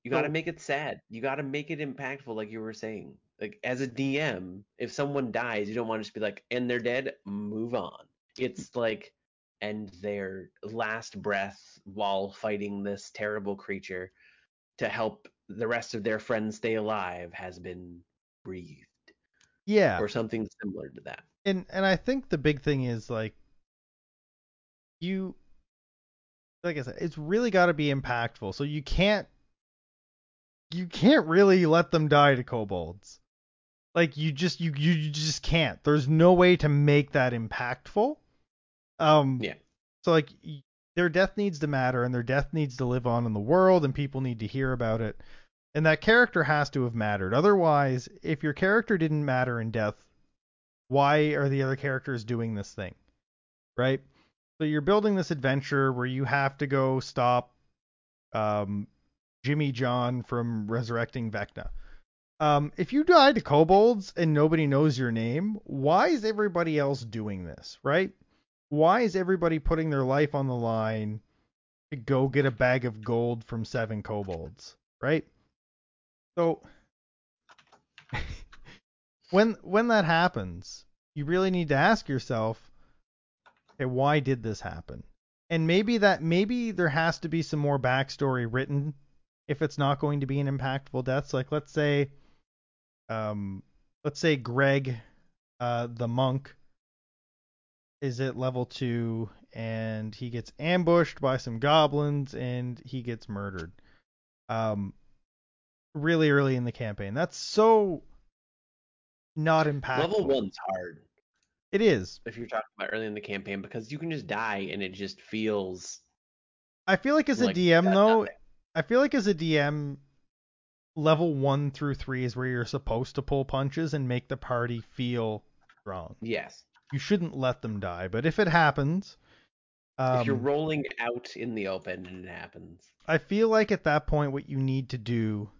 you gotta So- make it sad. You gotta make it impactful, like you were saying. Like as a DM, if someone dies, you don't want to just be like, and they're dead, move on. It's like, and their last breath while fighting this terrible creature to help the rest of their friends stay alive has been breathed, Yeah. or something similar to that. and and I think the big thing is like you like I said, it's really got to be impactful. So you can't you can't really let them die to kobolds. Like you just you you, you just can't. There's no way to make that impactful. Um Yeah. So like their death needs to matter and their death needs to live on in the world and people need to hear about it. And that character has to have mattered. Otherwise, if your character didn't matter in death, why are the other characters doing this thing? Right? So you're building this adventure where you have to go stop um, Jimmy John from resurrecting Vecna. Um, if you die to kobolds and nobody knows your name, why is everybody else doing this, right? Why is everybody putting their life on the line to go get a bag of gold from seven kobolds, right? So <laughs> when when that happens, you really need to ask yourself, okay, why did this happen? And maybe that maybe there has to be some more backstory written if it's not going to be an impactful death. Like let's say um let's say Greg uh the monk is at level 2 and he gets ambushed by some goblins and he gets murdered. Um really early in the campaign. That's so not impactful. Level one's hard It is. if you're talking about early in the campaign because you can just die and it just feels I feel like as a Like, DM though, nothing. I feel like as a DM, level one through three is where you're supposed to pull punches and make the party feel strong. yes. You shouldn't let them die, but if it happens, um, if you're rolling out in the open and it happens. I feel like at that point what you need to do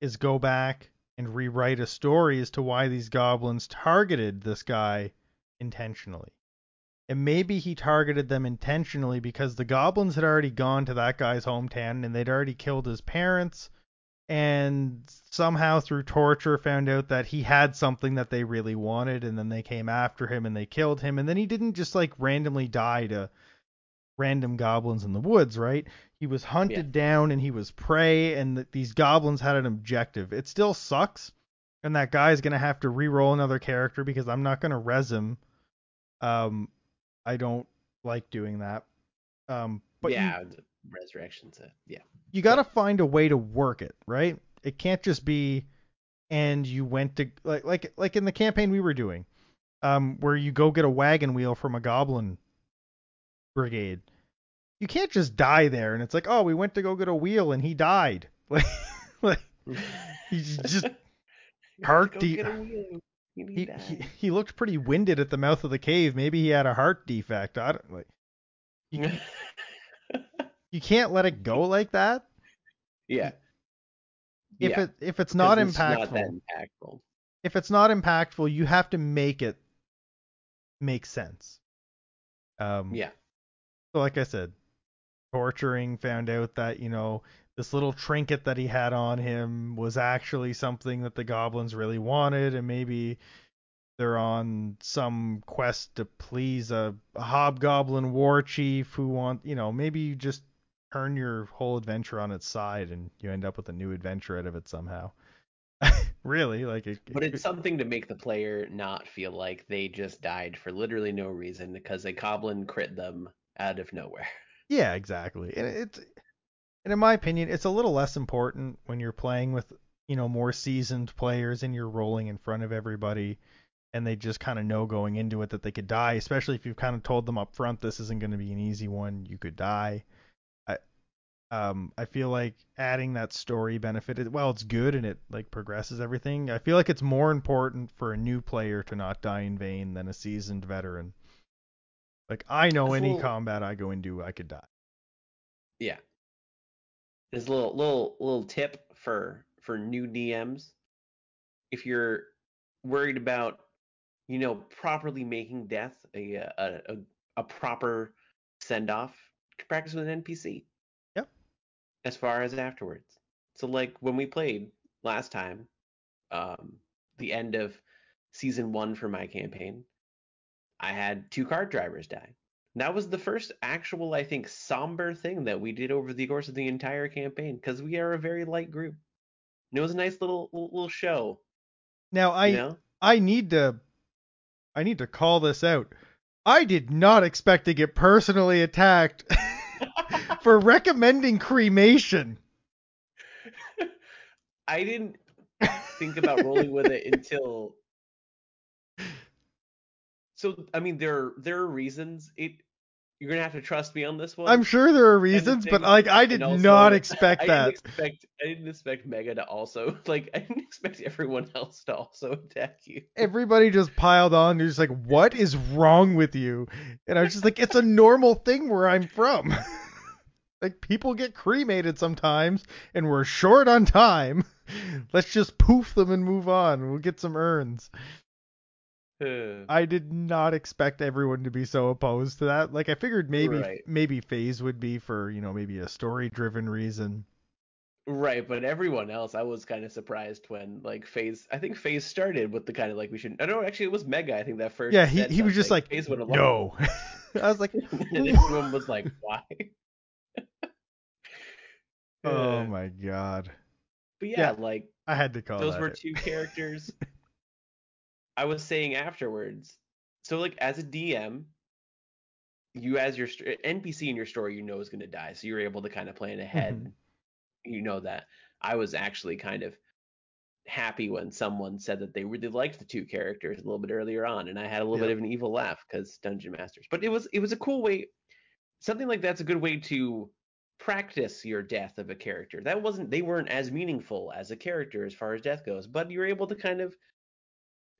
is go back and rewrite a story as to why these goblins targeted this guy intentionally. And maybe he targeted them intentionally because the goblins had already gone to that guy's hometown and they'd already killed his parents and somehow through torture found out that he had something that they really wanted and then they came after him and they killed him and then he didn't just like randomly die to random goblins in the woods, right? He was hunted down and he was prey, and th- these goblins had an objective. It still sucks, and that guy's gonna have to re-roll another character because I'm not gonna res him. Um, I don't like doing that. Um, but yeah, the resurrection's a yeah. you gotta find a way to work it, right? It can't just be, and you went to like like like in the campaign we were doing, um, where you go get a wagon wheel from a goblin brigade. You can't just die there, and it's like, oh, we went to go get a wheel and he died. <laughs> Like, like he <laughs> just heart Go de- get a wheel. He, he he looked pretty winded at the mouth of the cave. Maybe he had a heart defect. I don't like. You, <laughs> you can't let it go like that. yeah. If yeah, it if it's not it's impactful, Not impactful. if it's not impactful, you have to make it make sense. Um, Yeah. So like I said, torturing found out that you know this little trinket that he had on him was actually something that the goblins really wanted, and maybe they're on some quest to please a, a hobgoblin war chief who want you know maybe you just turn your whole adventure on its side and you end up with a new adventure out of it somehow. <laughs> really, like it, But it- it's something to make the player not feel like they just died for literally no reason because a goblin crit them out of nowhere. <laughs> Yeah, exactly. And it's and in my opinion, it's a little less important when you're playing with, you know, more seasoned players and you're rolling in front of everybody and they just kind of know going into it that they could die, especially if you've kind of told them up front this isn't going to be an easy one, you could die. I um I feel like adding that story benefit it- well, it's good and it like progresses everything. I feel like it's more important for a new player to not die in vain than a seasoned veteran. Like I know any little- combat I go into, I could die. Yeah. There's a little little little tip for for new DMs. If you're worried about, you know, properly making death a a a, a proper send off, practice with an NPC. As far as afterwards. So like when we played last time, um, the end of season one for my campaign, I had two cart drivers die. That was the first actual, I think, somber thing that we did over the course of the entire campaign because we are a very light group. And it was a nice little little show. Now I You know? I need to I need to call this out. I did not expect to get personally attacked <laughs> for recommending cremation. <laughs> I didn't think about rolling with it until. So I mean, there are, there are reasons. It you're gonna have to trust me on this one. I'm sure there are reasons, but like I did also, not expect I that. didn't expect I didn't expect Mega to also <laughs> like I didn't expect everyone else to also <laughs> attack you. Everybody just piled on. They're just like, "What is wrong with you?" And I was just like, "It's a normal thing where I'm from. Like people get cremated sometimes, and we're short on time. <laughs> Let's just poof them and move on. We'll get some urns." I did not expect everyone to be so opposed to that. Like I figured maybe Right. maybe phase would be for, you know, maybe a story driven reason. Right, but everyone else, I was kind of surprised when like Phase. I think Phase started with the kind of like we should. I don't know actually it was Mega. I think that first. Yeah, he he was just something. like Phase went along. no. <laughs> I was like, <laughs> and everyone was like, "Why?" "Oh my god." But yeah, yeah. like I had to call those were out. two characters. <laughs> I was saying afterwards. So like as a DM, you as your st- NPC in your story, you know is going to die, so you're able to kind of plan ahead. Mhm. You know that. I was actually kind of happy when someone said that they really liked the two characters a little bit earlier on, and I had a little Yep. bit of an evil laugh because Dungeon Masters. But it was it was a cool way. Something like that's a good way to practice your death of a character. That wasn't they weren't as meaningful as a character as far as death goes, but you're able to kind of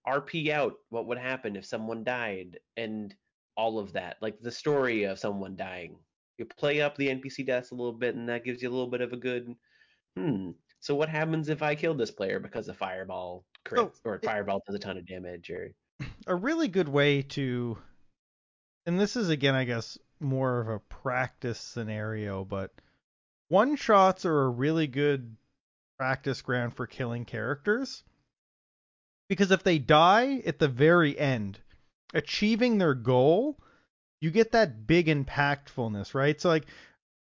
RP out what would happen if someone died and all of that, like the story of someone dying. You play up the NPC deaths a little bit, and that gives you a little bit of a good, hmm. So what happens if I kill this player because a fireball crits So, or it- fireball does a ton of damage or a really good way to and this is again I guess more of a practice scenario, but one shots are a really good practice ground for killing characters. Because if they die at the very end, achieving their goal, you get that big impactfulness, right? So like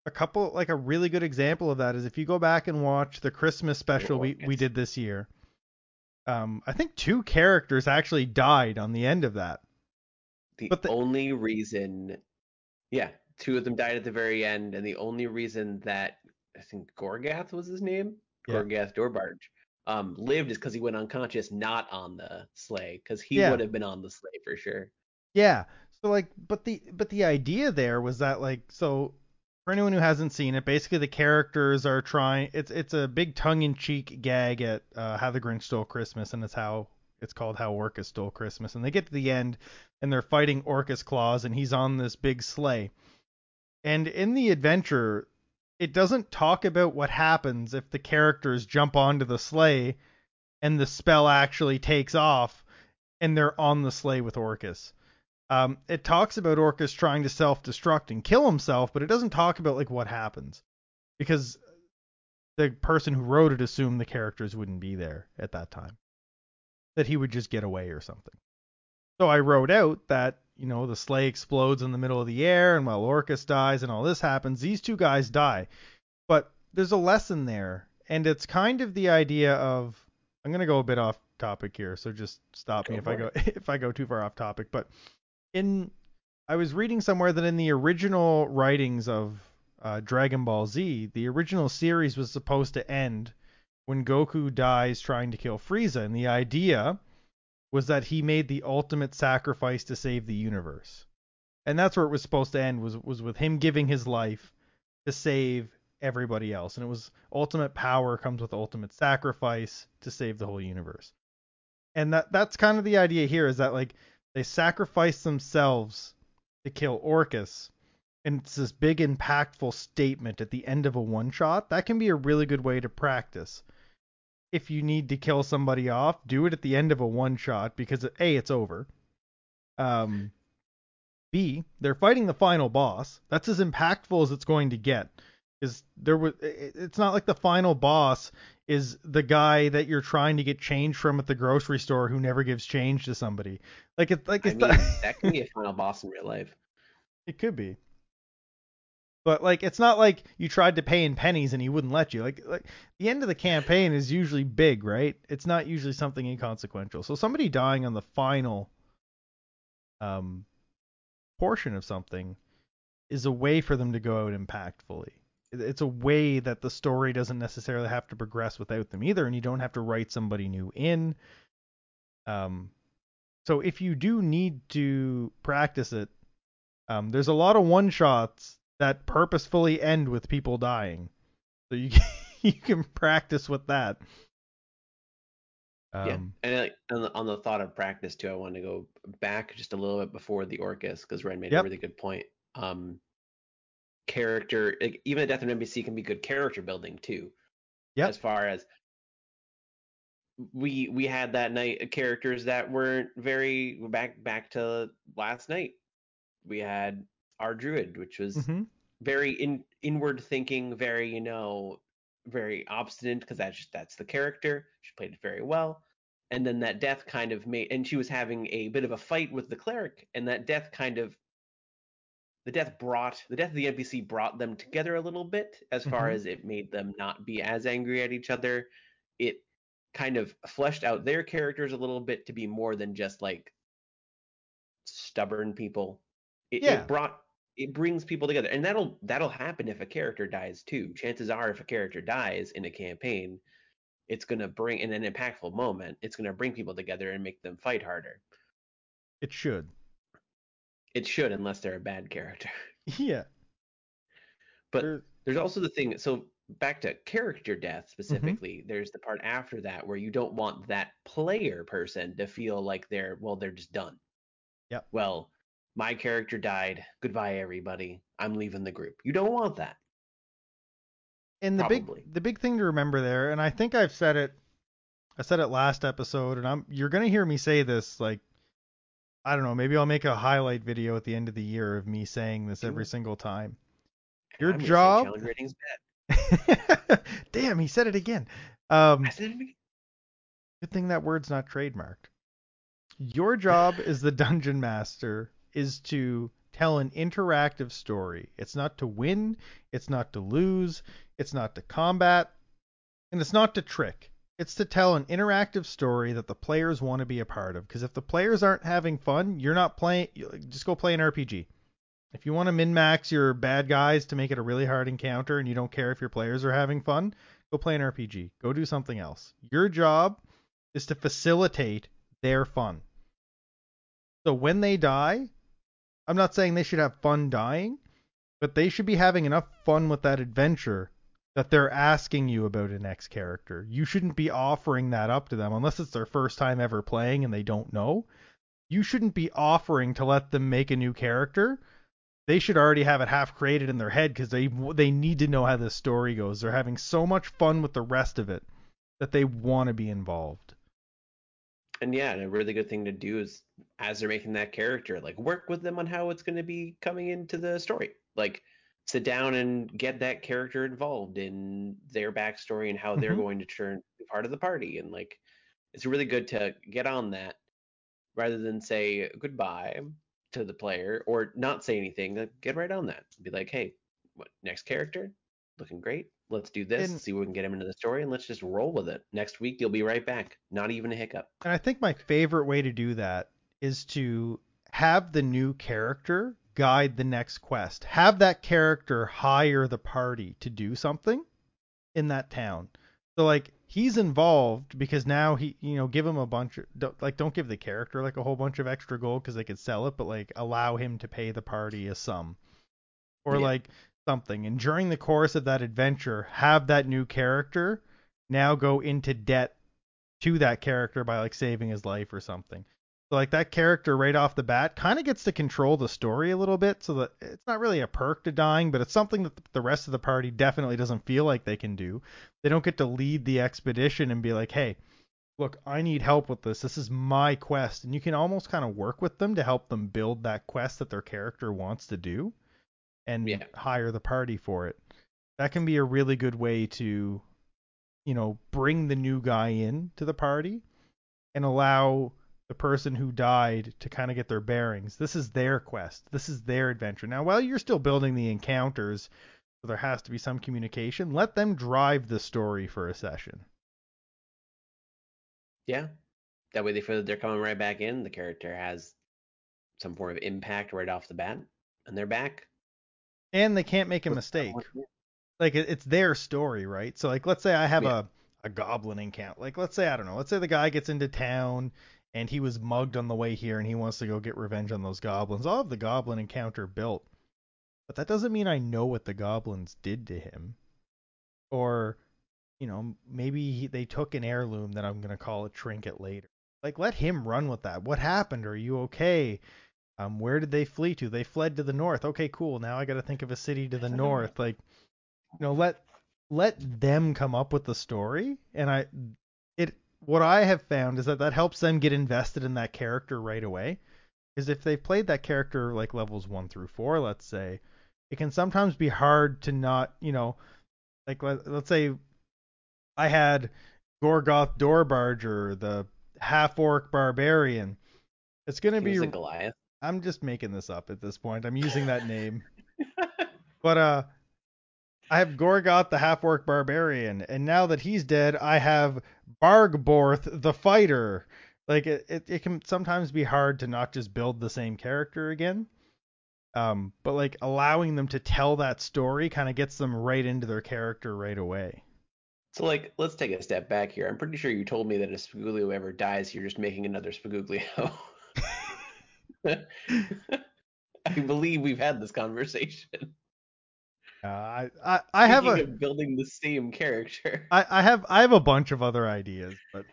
a couple like a really good example of that is if you go back and watch the Christmas special we, we did this year. Um, I think two characters actually died on the end of that. the, But the- only reason yeah, two of them died at the very end, and the only reason that I think Gorgath was his name, Yeah. Gorgath Dorbarge, um, lived is because he went unconscious, not on the sleigh, because he Yeah. would have been on the sleigh for sure. Yeah. So like but the but the idea there was that like so for anyone who hasn't seen it, basically the characters are trying it's it's a big tongue in cheek gag at uh, How the Grinch Stole Christmas and it's how it's called How Orcus Stole Christmas and they get to the end and they're fighting Orcus Claws and he's on this big sleigh. And in the adventure it doesn't talk about what happens if the characters jump onto the sleigh and the spell actually takes off and they're on the sleigh with Orcus. Um, it talks about Orcus trying to self-destruct and kill himself, but it doesn't talk about like what happens because the person who wrote it assumed the characters wouldn't be there at that time, that he would just get away or something. So I wrote out that you know the sleigh explodes in the middle of the air, and while Orcus dies and all this happens, these two guys die. But there's a lesson there, and it's kind of the idea of I'm gonna go a bit off topic here, so just stop me if I go <laughs> if I go too far off topic. But in I was reading somewhere that in the original writings of uh, Dragon Ball Z, the original series was supposed to end when Goku dies trying to kill Frieza, and the idea was that he made the ultimate sacrifice to save the universe. And that's where it was supposed to end was was with him giving his life to save everybody else. And it was ultimate power comes with ultimate sacrifice to save the whole universe. And that that's kind of the idea here is that like they sacrifice themselves to kill Orcus, and it's this big impactful statement at the end of a one shot, that can be a really good way to practice. If you need to kill somebody off, do it at the end of a one shot because A, it's over. Um B, they're fighting the final boss. That's as impactful as it's going to get. Is there was it's not like the final boss is the guy that you're trying to get change from at the grocery store who never gives change to somebody. Like it's like I mean, not, that can be a final boss in real life. <laughs> it could be. But like it's not like you tried to pay in pennies and he wouldn't let you. Like like the end of the campaign is usually big, right? It's not usually something inconsequential. So somebody dying on the final um portion of something is a way for them to go out impactfully. It's a way that the story doesn't necessarily have to progress without them either, and you don't have to write somebody new in. Um, so if you do need to practice it, um, there's a lot of one shots that purposefully end with people dying, so you can, <laughs> you can practice with that. Um, yeah, and like on the, on the thought of practice too, I want to go back just a little bit before the Orcus because Ren made Yep. a really good point. Um, character, like, even a Death of an NPC can be good character building too. Yep. As far as we we had that night characters that weren't very back back to last night. We had our druid, which was mhm. very in inward thinking, very you know, very obstinate because that's just that's the character. She played it very well, and then that death kind of made, and she was having a bit of a fight with the cleric, and that death kind of, the death brought the death of the NPC brought them together a little bit as far Mhm. as it made them not be as angry at each other. It kind of fleshed out their characters a little bit to be more than just like stubborn people. It, Yeah. it brought it brings people together, and that'll that'll happen if a character dies too. Chances are, if a character dies in a campaign, it's gonna bring in an impactful moment. It's gonna bring people together and make them fight harder. It should. It should, unless they're a bad character. <laughs> Yeah. But There- there's also the thing. So back to character death mm-hmm. specifically, there's the part after that where you don't want that player person to feel like they're well, they're just done. yeah Well, my character died. Goodbye, everybody. I'm leaving the group. You don't want that. and the Probably. big the big thing to remember there, and I think I've said it I said it last episode, and I'm you're gonna hear me say this like I don't know, maybe I'll make a highlight video at the end of the year of me saying this every single time. Your I'm job-. <laughs> Damn, he said it again. Um, I said it again. good thing that word's not trademarked. Your job as the dungeon master is to tell an interactive story. It's not to win, it's not to lose, it's not to combat, and it's not to trick. It's to tell an interactive story that the players want to be a part of. Because if the players aren't having fun, you're not playing. Just go play an RPG. If you want to min max your bad guys to make it a really hard encounter and you don't care if your players are having fun, go play an RPG. Go do something else. Your job is to facilitate their fun. So when they die, I'm not saying they should have fun dying, but they should be having enough fun with that adventure that they're asking you about a next character. You shouldn't be offering that up to them unless it's their first time ever playing and they don't know. You shouldn't be offering to let them make a new character. They should already have it half created in their head because they they need to know how this story goes. They're having so much fun with the rest of it that they want to be involved. And yeah, and a really good thing to do is as they're making that character, like work with them on how it's going to be coming into the story. Like sit down and get that character involved in their backstory and how they're Mhm. going to turn part of the party. And like it's really good to get on that rather than say goodbye to the player or not say anything. Like, get right on that. Be like, hey, what next character? Looking great. Let's do this. And- see what we can get him into the story, and let's just roll with it. Next week, you'll be right back. Not even a hiccup. And I think my favorite way to do that is to have the new character guide the next quest. Have that character hire the party to do something in that town. So like he's involved because now he, you know, give him a bunch of don't, like don't give the character like a whole bunch of extra gold because they could sell it, but like allow him to pay the party a sum or Yeah. like something. And during the course of that adventure, have that new character now go into debt to that character by like saving his life or something. So like that character right off the bat kind of gets to control the story a little bit, so that it's not really a perk to dying, but it's something that the rest of the party definitely doesn't feel like they can do. They don't get to lead the expedition and be like, hey, look, I need help with this. This is my quest. And you can almost kind of work with them to help them build that quest that their character wants to do and Yeah. hire the party for it. That can be a really good way to, you know, bring the new guy in to the party and allow the person who died to kind of get their bearings. This is their quest. This is their adventure. Now, while you're still building the encounters, so there has to be some communication, let them drive the story for a session. Yeah. That way they feel that they're coming right back in. The character has some form of impact right off the bat, and they're back. And they can't make a mistake. Like it's their story, right? So like let's say I have Yeah. a a goblin encounter. Like let's say I don't know. Let's say the guy gets into town and he was mugged on the way here and he wants to go get revenge on those goblins. I'll have the goblin encounter built. But that doesn't mean I know what the goblins did to him. Or you know, maybe he, they took an heirloom that I'm going to call a trinket later. Like let him run with that. What happened? Are you okay? Um, where did they flee to? They fled to the north. Okay, cool. Now I got to think of a city to the north. Like, you know, let let them come up with the story. And I, it, what I have found is that that helps them get invested in that character right away. Because if they've played that character like levels one through four, let's say, it can sometimes be hard to not, you know, like let, let's say I had Gorgoth Doorbarger, the half orc barbarian. It's gonna He be Goliath. I'm just making this up at this point. I'm using that name. But uh I have Gorgoth the half orc barbarian, and now that he's dead, I have Bargborth the fighter. Like it, it, it can sometimes be hard to not just build the same character again. Um, but like allowing them to tell that story kind of gets them right into their character right away. So, like, let's take a step back here. I'm pretty sure you told me that if Spaguglio ever dies, you're just making another Spaguglio. <laughs> <laughs> I believe we've had this conversation. Uh, I, I I have a building the same character. I, I have I have a bunch of other ideas, but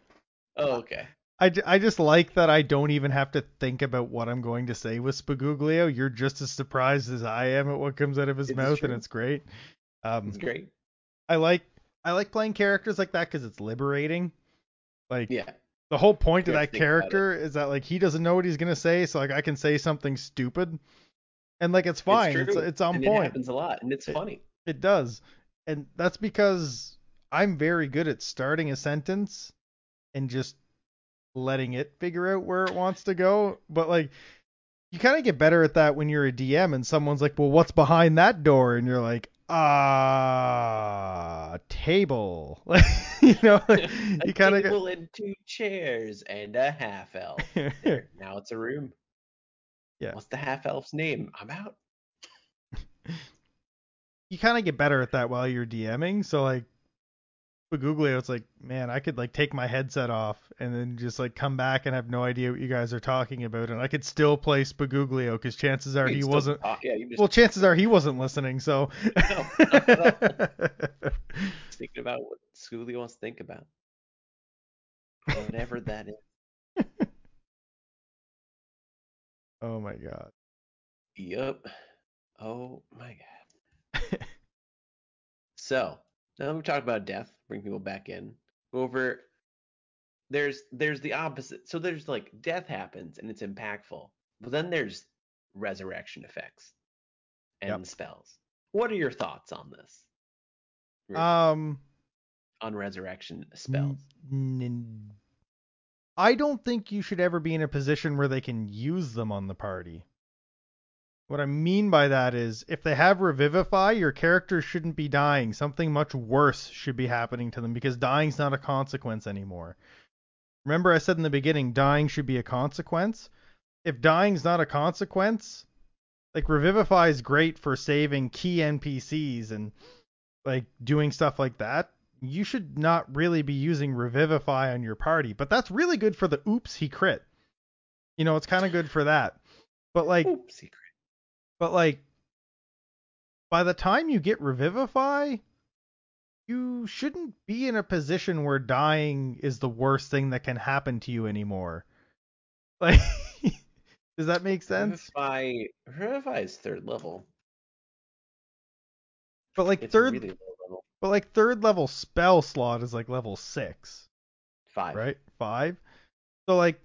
Oh, okay. I, I just like that I don't even have to think about what I'm going to say with Spaguglio. You're just as surprised as I am at what comes out of his mouth, and it's great. Um, It's great. I like I like playing characters like that because it's liberating. Like Yeah. The whole point of that have to think about it. character is that like he doesn't know what he's gonna say, so like I can say something stupid, and like it's fine. It's true, it's, on and It point. happens a lot, and it's It- funny. It does. And that's because I'm very good at starting a sentence and just letting it figure out where it wants to go. But like you kind of get better at that when you're a DM and someone's like, "Well, what's behind that door?" and you're like, "Ah, table." <laughs> You know, <laughs> like, you kind of table and two chairs and a half elf. There, <laughs> now it's a room. Yeah. What's the half elf's name? I'm out. you kind of get better at that while you're DMing. So like Spaguglio, it's like, man, I could like take my headset off and then just like come back and have no idea what you guys are talking about, and I could still play Spaguglio because chances are he wasn't. talk, yeah, just Well, chances are he wasn't listening. So. No, <laughs> thinking about what Schoolie wants to think about. Whatever that is. <laughs> oh my god. Yep. Oh my god. so now we talk about death, bring people back in. Over there's there's the opposite. So there's like death happens and it's impactful. But then there's resurrection effects and Yep. spells. What are your thoughts on this? Um. on resurrection spells. n- I don't think you should ever be in a position where they can use them on the party. What I mean by that is, if they have Revivify, your character shouldn't be dying. Something much worse should be happening to them because dying's not a consequence anymore. Remember, I said in the beginning, dying should be a consequence. If dying's not a consequence, like Revivify is great for saving key NPCs and like doing stuff like that. You should not really be using Revivify on your party, but that's really good for the oops he crit. You know, it's kind of good for that. But like Oop, secret. But like by the time you get Revivify, you shouldn't be in a position where dying is the worst thing that can happen to you anymore. <laughs> Like, does that make sense? Revivify, Revivify is third level. But like It's third, really level. but like third level spell slot is like level six, Five. right? Five. So like,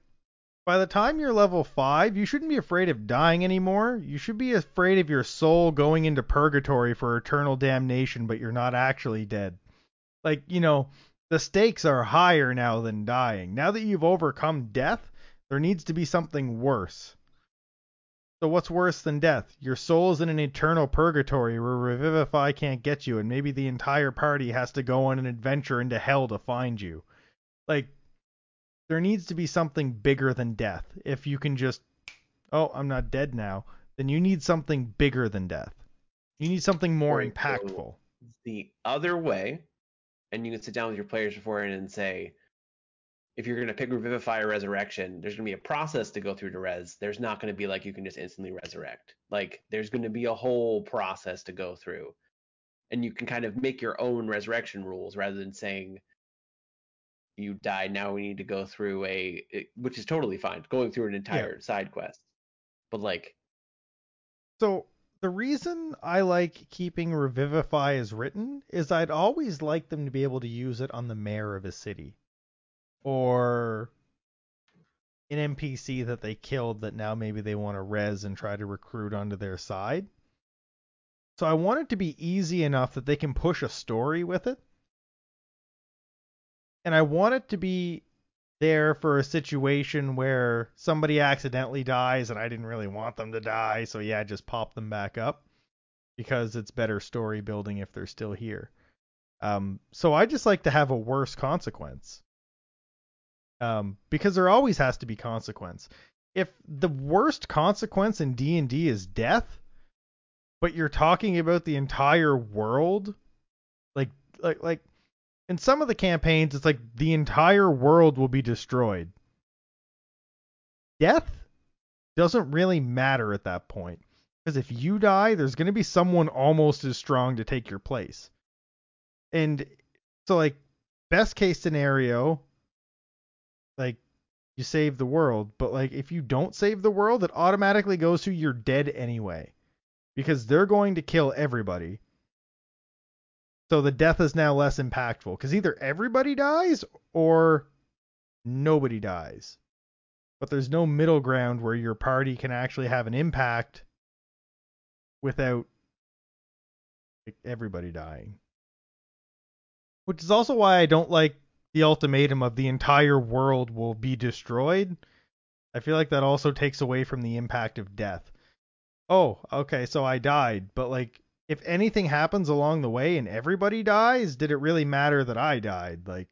by the time you're level five, you shouldn't be afraid of dying anymore. You should be afraid of your soul going into purgatory for eternal damnation, but you're not actually dead. Like, you know, the stakes are higher now than dying. Now that you've overcome death, there needs to be something worse. So what's worse than death? Your soul's in an eternal purgatory where Revivify can't get you, and maybe the entire party has to go on an adventure into hell to find you. Like, there needs to be something bigger than death. If you can just, oh, I'm not dead now, then you need something bigger than death. You need something more impactful. The other way, and you can sit down with your players beforehand and say, if you're going to pick Revivify or Resurrection, there's going to be a process to go through to res. There's not going to be like you can just instantly resurrect. Like there's going to be a whole process to go through. And you can kind of make your own resurrection rules rather than saying you died, now we need to go through a it- which is totally fine, going through an entire side quest. But like So the reason I like keeping Revivify as written is I'd always like them to be able to use it on the mayor of a city. Or an NPC that they killed that now maybe they want to res and try to recruit onto their side. So I want it to be easy enough that they can push a story with it. And I want it to be there for a situation where somebody accidentally dies and I didn't really want them to die, so yeah, just pop them back up because it's better story building if they're still here. Um, so I just like to have a worse consequence. Um, because there always has to be consequence. If the worst consequence in D&D is death, but you're talking about the entire world, like like like in some of the campaigns it's like the entire world will be destroyed. Death doesn't really matter at that point because if you die, there's going to be someone almost as strong to take your place. And so like best case scenario like you save the world, but like if you don't save the world, it automatically goes to you're dead anyway. Because they're going to kill everybody. So the death is now less impactful because either everybody dies or nobody dies. But there's no middle ground where your party can actually have an impact without everybody dying. Which is also why I don't like the ultimatum of the entire world will be destroyed. I feel like that also takes away from the impact of death. Oh, okay, so I died, but like if anything happens along the way and everybody dies, did it really matter that I died? Like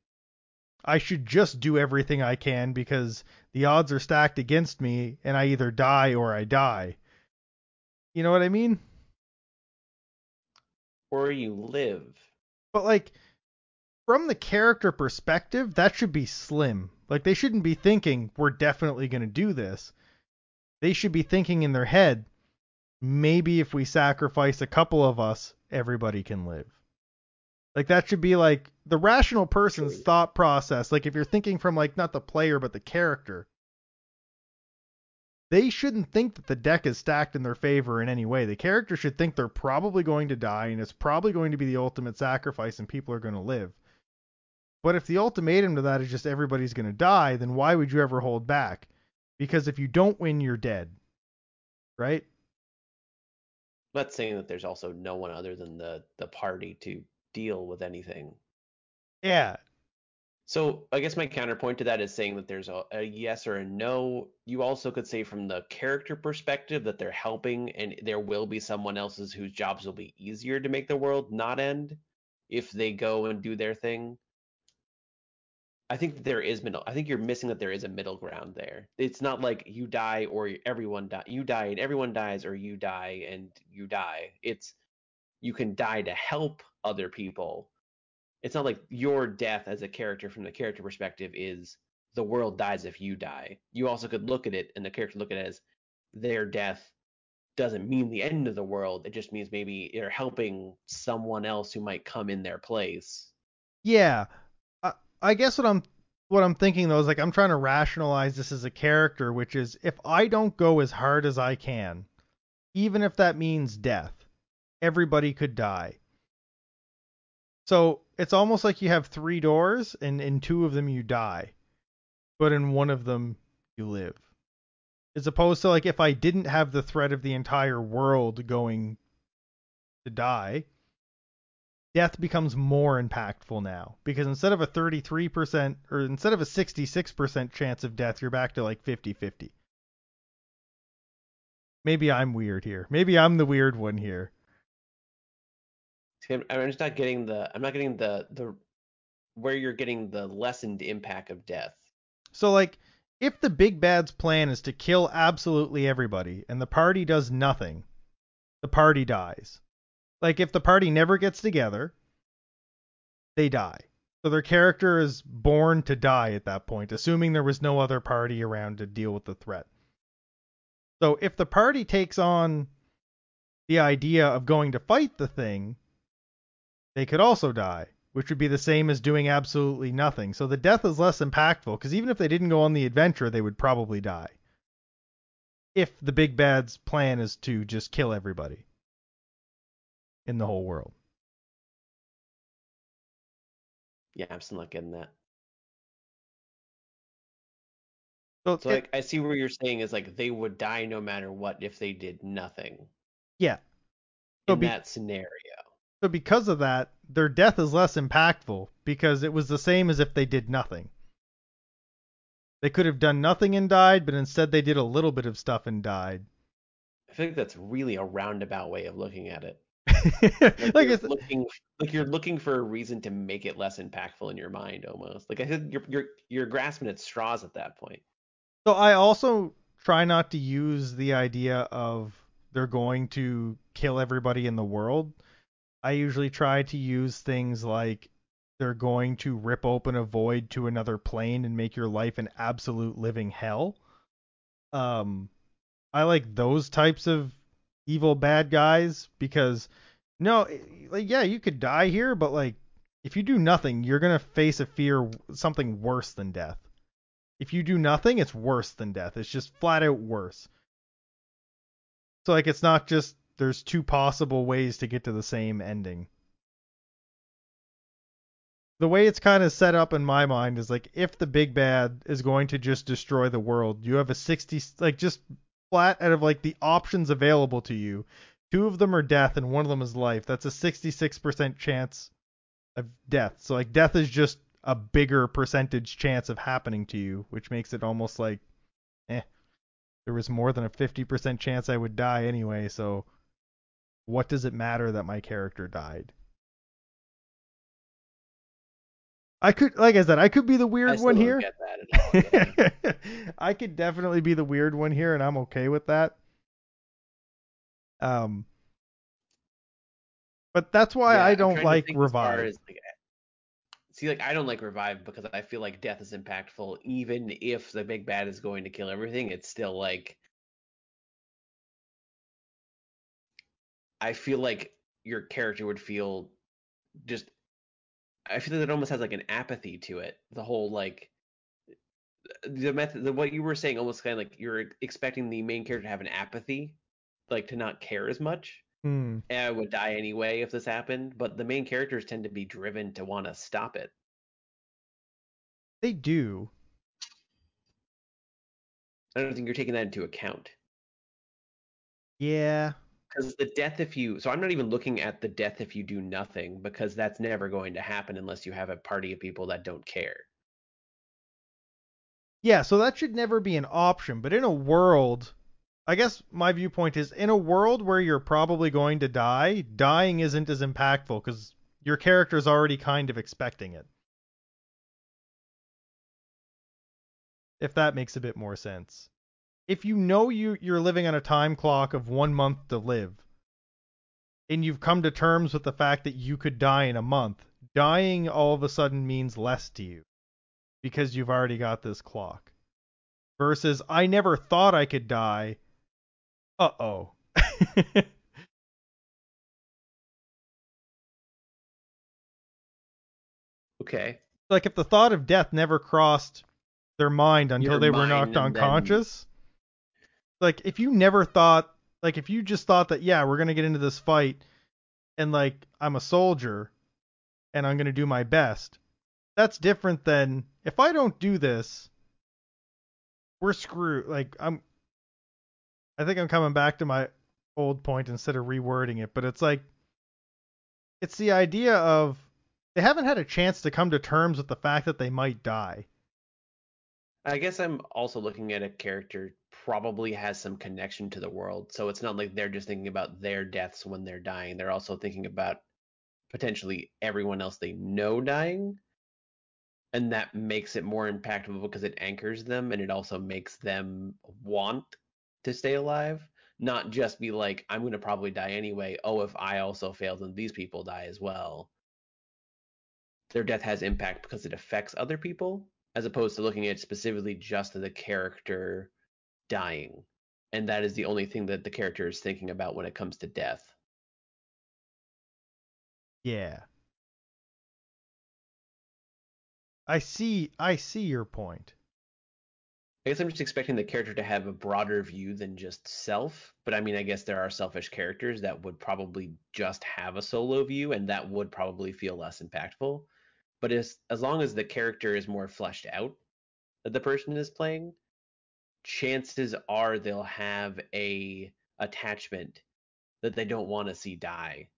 I should just do everything I can because the odds are stacked against me and I either die or I die. You know what I mean? or you live. But like from the character perspective, that should be slim. Like they shouldn't be thinking we're definitely going to do this. They should be thinking in their head, maybe if we sacrifice a couple of us, everybody can live. Like that should be like the rational person's thought process. Like if you're thinking from like not the player but the character, they shouldn't think that the deck is stacked in their favor in any way. The character should think they're probably going to die and it's probably going to be the ultimate sacrifice and people are going to live. But if the ultimatum to that is just everybody's going to die, then why would you ever hold back? Because if you don't win, you're dead. Right? Not saying that there's also no one other than the the party to deal with anything. Yeah. So I guess my counterpoint to that is saying that there's a, a yes or a no. You also could say from the character perspective that they're helping, and there will be someone else's whose jobs will be easier to make the world not end if they go and do their thing. I think there is middle. I think you're missing that there is a middle ground there. It's not like you die or everyone die. You die and everyone dies, or you die and you die. It's you can die to help other people. It's not like your death as a character from the character perspective is the world dies if you die. You also could look at it and the character look at it as their death doesn't mean the end of the world. It just means maybe they're helping someone else who might come in their place. Yeah. I, guess what I'm what I'm thinking though is like I'm trying to rationalize this as a character, which is if I don't go as hard as I can, even if that means death, everybody could die. So it's almost like you have three doors, and in two of them you die, but in one of them you live. As opposed to like if I didn't have the threat of the entire world going to die, death becomes more impactful now because instead of a 33% or instead of a 66% chance of death, you're back to like 50-50. Maybe I'm weird here. Maybe I'm the weird one here. I'm I'm just not getting the. I'm not getting the the where you're getting the lessened impact of death. So like if the big bad's plan is to kill absolutely everybody and the party does nothing, the party dies. Like if the party never gets together, they die. So their character is born to die at that point, assuming there was no other party around to deal with the threat. So if the party takes on the idea of going to fight the thing, they could also die, which would be the same as doing absolutely nothing. So the death is less impactful because even if they didn't go on the adventure, they would probably die. If the big bad's plan is to just kill everybody in the whole world. Yeah, I'm still not getting that. So, So it- like I see where you're saying is like they would die no matter what if they did nothing yeah. So in be- that scenario. So because of that, their death is less impactful because it was the same as if they did nothing. They could have done nothing and died, but instead they did a little bit of stuff and died. I think that's really a roundabout way of looking at it. Like Like, you're looking like you're looking for a reason to make it less impactful in your mind almost. Like I said, you're you're you're grasping at straws at that point. so I also try not to use the idea of they're going to kill everybody in the world. I usually try to use things like they're going to rip open a void to another plane and make your life an absolute living hell. Um, I like those types of evil bad guys because no, like yeah, you could die here, but like if you do nothing, you're gonna face a fear something worse than death. If you do nothing, it's worse than death. It's just flat out worse. So like it's not just there's two possible ways to get to the same ending. The way it's kind of set up in my mind is like if the big bad is going to just destroy the world, you have a 60 like just flat out of like the options available to you, two of them are death and one of them is life. That's a 66% chance of death. So like death is just a bigger percentage chance of happening to you, which makes it almost like eh there was more than a 50% chance I would die anyway, so what does it matter that my character died? I could, like I said, I could be the weird one here. get that at all. <laughs> I could definitely be the weird one here, and I'm okay with that. Um, but that's why Yeah, I don't like think as revive. as, like, see, like I don't like revive because I feel like death is impactful. Even if the big bad is going to kill everything, it's still like I feel like your character would feel just. I feel that it almost has like an apathy to it. The whole like the method, the, what you were saying, almost kind of like you're expecting the main character to have an apathy, like to not care as much. Hmm. And I would die anyway if this happened, but the main characters tend to be driven to want to stop it. They do. I don't think you're taking that into account. Yeah. Because the death if you so I'm not even looking at the death if you do nothing because that's never going to happen unless you have a party of people that don't care. Yeah, so that should never be an option. But in a world, I guess my viewpoint is in a world where you're probably going to die, dying isn't as impactful because your character is already kind of expecting it. If that makes a bit more sense. If you know you you're living on a time clock of one month to live, and you've come to terms with the fact that you could die in a month, dying all of a sudden means less to you because you've already got this clock. Versus, I never thought I could die. Uh oh. <laughs> Okay. like if the thought of death never crossed their mind until Your they were knocked unconscious, like if you never thought, like if you just thought that yeah, we're gonna get into this fight, and like I'm a soldier, and I'm gonna do my best, that's different than if I don't do this, we're screwed. Like I'm, I think I'm coming back to my old point instead of rewording it, but it's like it's the idea of they haven't had a chance to come to terms with the fact that they might die. I guess I'm also looking at a character probably has some connection to the world. So it's not like they're just thinking about their deaths when they're dying. They're also thinking about potentially everyone else they know dying. And that makes it more impactful because it anchors them and it also makes them want to stay alive. Not just be like, I'm going to probably die anyway. Oh, if I also fail, then these people die as well. Their death has impact because it affects other people as opposed to looking at specifically just the character dying. And that is the only thing that the character is thinking about when it comes to death. Yeah. I see I see your point. I guess I'm just expecting the character to have a broader view than just self. But I mean, I guess there are selfish characters that would probably just have a solo view, and that would probably feel less impactful. But as as long as the character is more fleshed out that the person is playing, chances are they'll have a attachment that they don't want to see die.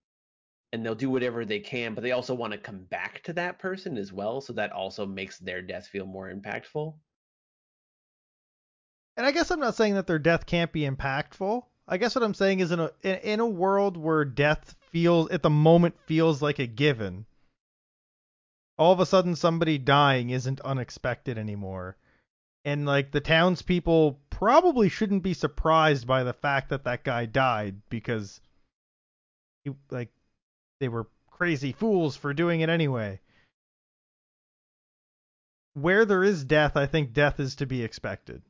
And they'll do whatever they can, but they also want to come back to that person as well, so that also makes their death feel more impactful. And I guess I'm not saying that their death can't be impactful. I guess what I'm saying is in a in, in a world where death feels at the moment feels like a given. All of a sudden somebody dying isn't unexpected anymore. And like the townspeople probably shouldn't be surprised by the fact that that guy died because he like they were crazy fools for doing it anyway. Where there is death, I think death is to be expected.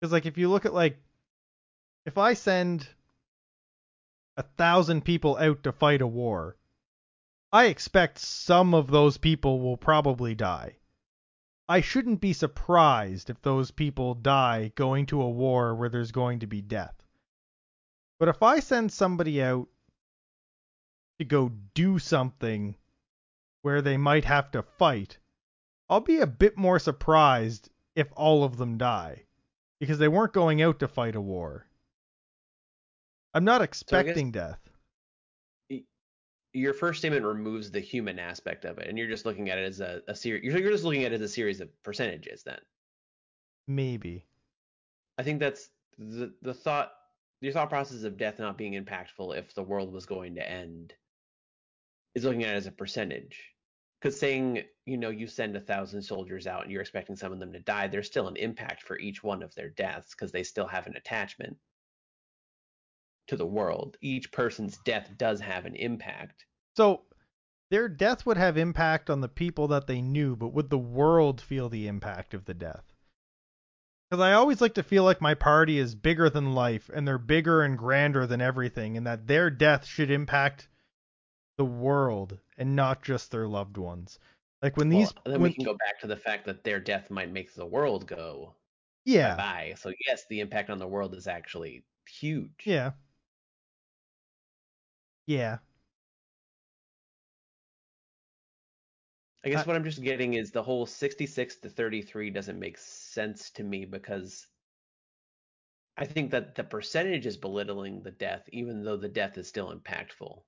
Because like if you look at like if I send a thousand people out to fight a war, I expect some of those people will probably die. I shouldn't be surprised if those people die going to a war where there's going to be death. But if I send somebody out to go do something where they might have to fight, I'll be a bit more surprised if all of them die because they weren't going out to fight a war. I'm not expecting death. Your first statement removes the human aspect of it, and you're just looking at it as a, a series. You're, you're just looking at it as a series of percentages. Then Maybe. I think that's the the thought. Your thought process of death not being impactful if the world was going to end is looking at it as a percentage. Because saying you know you send a thousand soldiers out and you're expecting some of them to die, there's still an impact for each one of their deaths because they still have an attachment to the world. Each person's death does have an impact. So their death would have impact on the people that they knew, but would the world feel the impact of the death? Because I always like to feel like my party is bigger than life and they're bigger and grander than everything, and that their death should impact the world and not just their loved ones. Like when these, well, then when, we can go back to the fact that their death might make the world go yeah, bye. So yes, the impact on the world is actually huge. yeah, yeah. I guess I- what I'm just getting is the whole 66 to 33 doesn't make sense to me because I think that the percentage is belittling the death, even though the death is still impactful.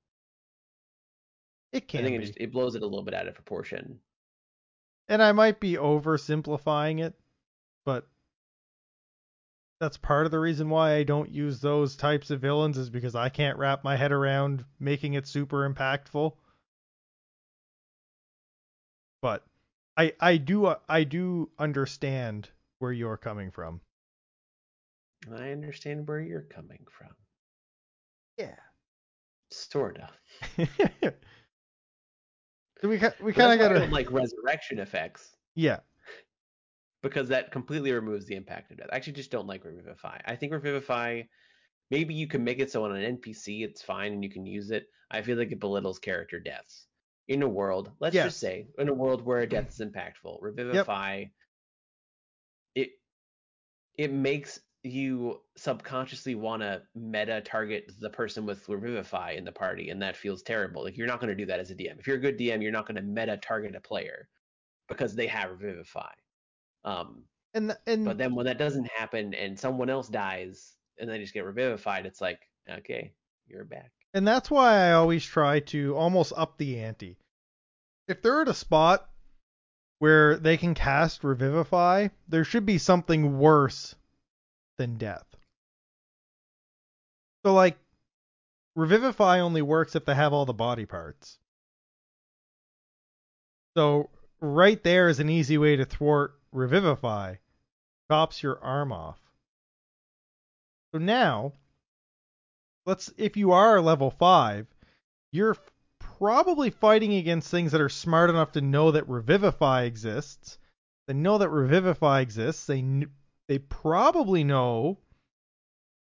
It can. I think be. it just it blows it a little bit out of proportion. and I might be oversimplifying it, but that's part of the reason why I don't use those types of villains is because I can't wrap my head around making it super impactful. But I I do uh, I do understand where you're coming from. I understand where you're coming from. Yeah. Sorta. <laughs> so we we kind of that's why I gotta like resurrection effects yeah because that completely removes the impact of death. I actually just don't like Revivify. I think Revivify maybe you can make it so on an NPC it's fine and you can use it. I feel like it belittles character deaths. In a world, let's Yes. just say, in a world where a <clears throat> death is impactful, revivify it it makes you subconsciously want to meta target the person with revivify in the party, and that feels terrible. Like you're not going to do that as a DM. If you're a good DM, you're not going to meta target a player because they have revivify. Um, And th- and but then when that doesn't happen and someone else dies and they just get revivified, it's like, okay, you're back. And that's why I always try to almost up the ante. If they're at a spot where they can cast Revivify, there should be something worse than death. So, like, Revivify only works if they have all the body parts. So, right there is an easy way to thwart Revivify. Chops your arm off. So now, let's if you are level 5 you're probably fighting against things that are smart enough to know that revivify exists they know that revivify exists they kn- they probably know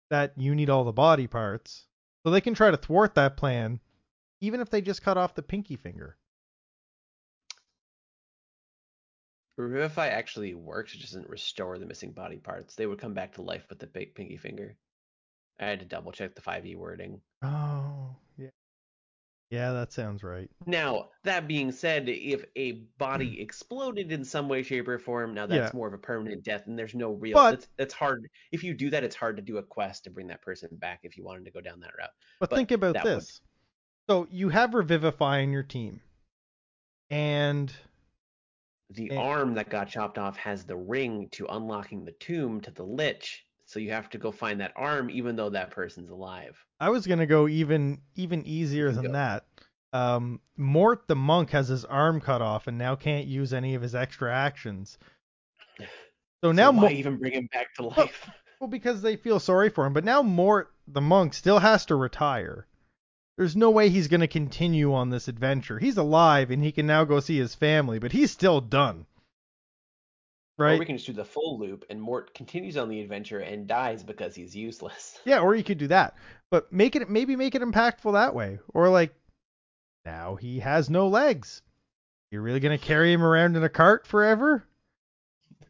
that you need all the body parts so they can try to thwart that plan even if they just cut off the pinky finger Revivify actually works, it doesn't restore the missing body parts. They would come back to life with the big pinky finger. I had to double check the 5e wording. oh yeah yeah that sounds right Now, that being said, if a body <clears throat> exploded in some way, shape, or form, now that's Yeah. more of a permanent death, and there's no real. But- that's, that's hard. If you do that, it's hard to do a quest to bring that person back if you wanted to go down that route. But, But think about that would- this. So you have Revivify in your team. And The Eh. arm that got chopped off has the ring to unlocking the tomb to the lich, so you have to go find that arm, even though that person's alive. I was gonna go even even easier than go. that. Um, Mort the monk has his arm cut off and now can't use any of his extra actions. <laughs> So now why Mo- even bring him back to life? well because they feel sorry for him, but now Mort the monk still has to retire. There's no way he's gonna continue on this adventure. He's alive and he can now go see his family, but he's still done. Right? Or we can just do the full loop, and Mort continues on the adventure and dies because he's useless. <laughs> Yeah, or you could do that. But make it maybe make it impactful that way. Or like now he has no legs. You're really gonna carry him around in a cart forever?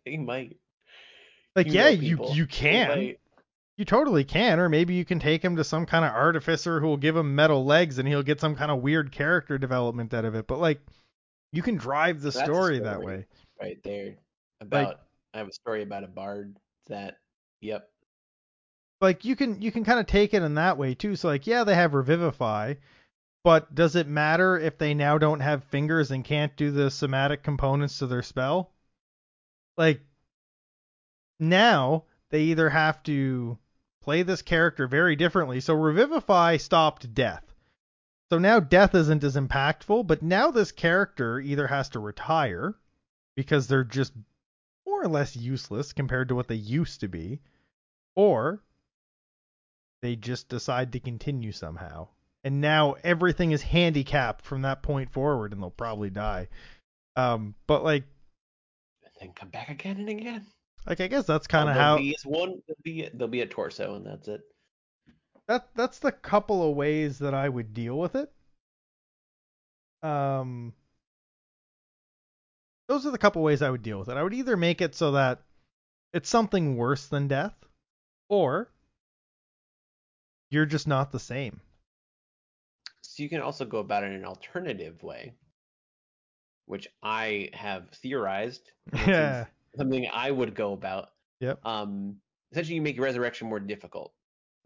he might. Like You yeah, you you can. You totally can, or maybe you can take him to some kind of artificer who will give him metal legs and he'll get some kind of weird character development out of it. But like you can drive the That's a story that way. right there about I have a story about a bard that yep like you can you can kind of take it in that way too. So like yeah, they have revivify, but does it matter if they now don't have fingers and can't do the somatic components to their spell? Like now they either have to play this character very differently. So revivify stopped death. So now death isn't as impactful, but now this character either has to retire because they're just more or less useless compared to what they used to be, or they just decide to continue somehow. And now everything is handicapped from that point forward, and they'll probably die. Um, but like, and then come back again and again. Like I guess that's kind Oh, of there'll how be one there'll be there'll be a torso and that's it. that that's the couple of ways that I would deal with it. Um, those are the couple ways I would deal with it. I would either make it so that it's something worse than death, or you're just not the same. So you can also go about it in an alternative way, which I have theorized. <laughs> Yeah. Something I would go about. Yep. Um, essentially, you make your resurrection more difficult.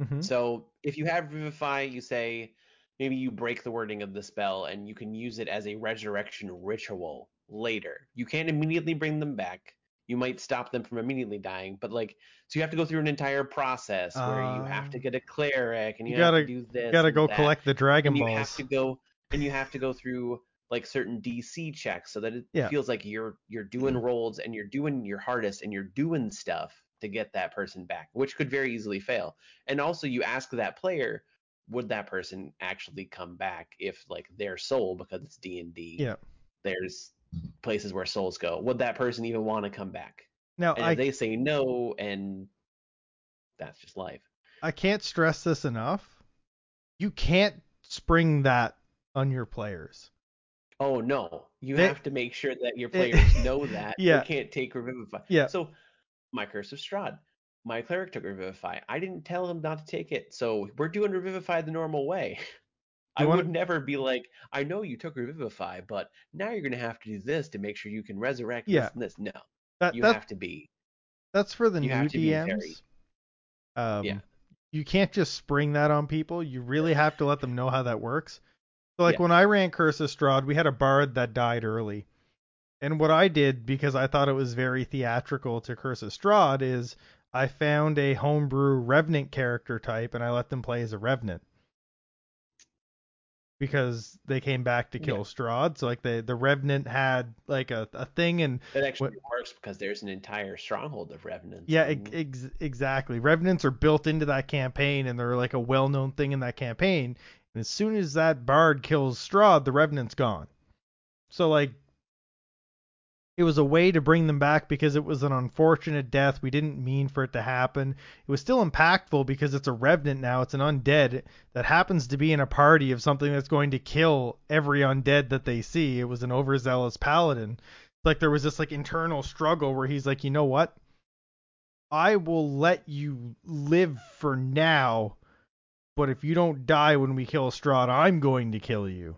hmm So if you have Vivify, you say maybe you break the wording of the spell and you can use it as a resurrection ritual later. You can't immediately bring them back. You might stop them from immediately dying, but like so you have to go through an entire process where you have to Ah. get a cleric and you, You gotta- to do this. You gotta go that, collect the Dragon and you Balls. have to go and you have to go through like certain DC checks so that it Yeah. feels like you're you're doing mm-hmm. rolls and you're doing your hardest and you're doing stuff to get that person back, which could very easily fail. And also you ask that player, would that person actually come back if like their soul because it's D&D. Yeah. There's places where souls go. Would that person even want to come back? Now And I they say no and that's just life. I can't stress this enough. You can't spring that on your players. Oh no, you They- have to make sure that your It- players <laughs> know that Yeah. they can't take Revivify. Yeah. So, my Curse of Strahd, my cleric took Revivify. I didn't tell him not to take it, so we're doing Revivify the normal way. <laughs> I You would never be like, I know you took Revivify, but now you're gonna have to do this to make sure you can resurrect Yeah. this and this. No, That, you that have to be. that's for the you new have to be very- DMs. Um, Yeah. You can't just spring that on people. You really have to let them know how that works. So like Yeah. when I ran Curse of Strahd, we had a bard that died early. And what I did because I thought it was very theatrical to Curse of Strahd is I found a homebrew Revenant character type and I let them play as a Revenant. Because they came back to kill Yeah. Strahd. So like the the Revenant had like a, a thing and That actually works because there's an entire stronghold of revenants. Yeah, ex- ex- exactly. Revenants are built into that campaign, and they're like a well-known thing in that campaign. And as soon as that bard kills Strahd, the Revenant's gone. So like, it was a way to bring them back because it was an unfortunate death. We didn't mean for it to happen. It was still impactful because it's a Revenant now. It's an undead that happens to be in a party of something that's going to kill every undead that they see. It was an overzealous paladin. Like there was this like internal struggle where he's like, you know what? I will let you live for now, but if you don't die when we kill Strahd, I'm going to kill you.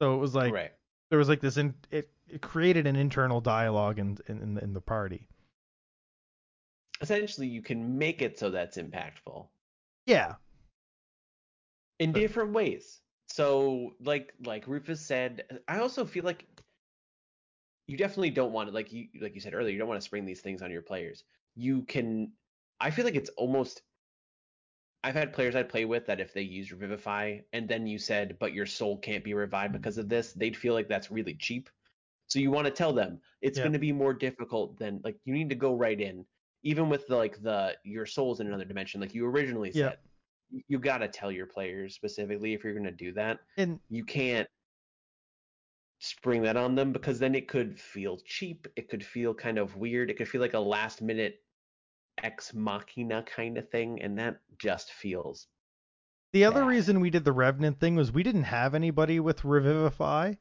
So it was like right. there was like this in it, it created an internal dialogue in in in the, party. Essentially, you can make it so that's impactful. Yeah. in But- different ways. So like like Rufus said, I also feel like you definitely don't want to like you like you said earlier, you don't want to spring these things on your players. You can I feel like it's almost I've had players I play with that if they use Revivify and then you said, but your soul can't be revived because of this, they'd feel like that's really cheap. So you want to tell them it's Yeah. going to be more difficult than like you need to go right in, even with the, like the your soul's in another dimension, like you originally said. You- You got to tell your players specifically if you're going to do that. And You can't spring that on them because then it could feel cheap. It could feel kind of weird. It could feel like a last minute ex machina kind of thing, and that just feels the other bad. reason we did the Revenant thing was we didn't have anybody with Revivify.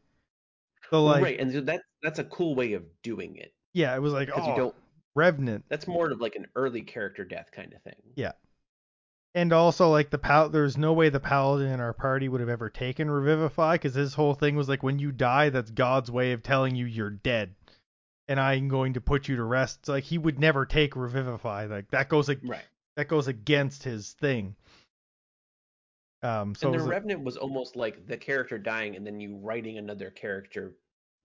So like right. And so that that's a cool way of doing it yeah, it was like oh you don't. Revenant. That's more of like an early character death kind of thing. Yeah. And also like the pal there's no way the paladin in our party would have ever taken Revivify because his whole thing was like when you die that's God's way of telling you you're dead. And I'm going to put you to rest. It's like he would never take Revivify. Like that goes like Right. that goes against his thing. Um so and the was a- Revenant was almost like the character dying and then you writing another character.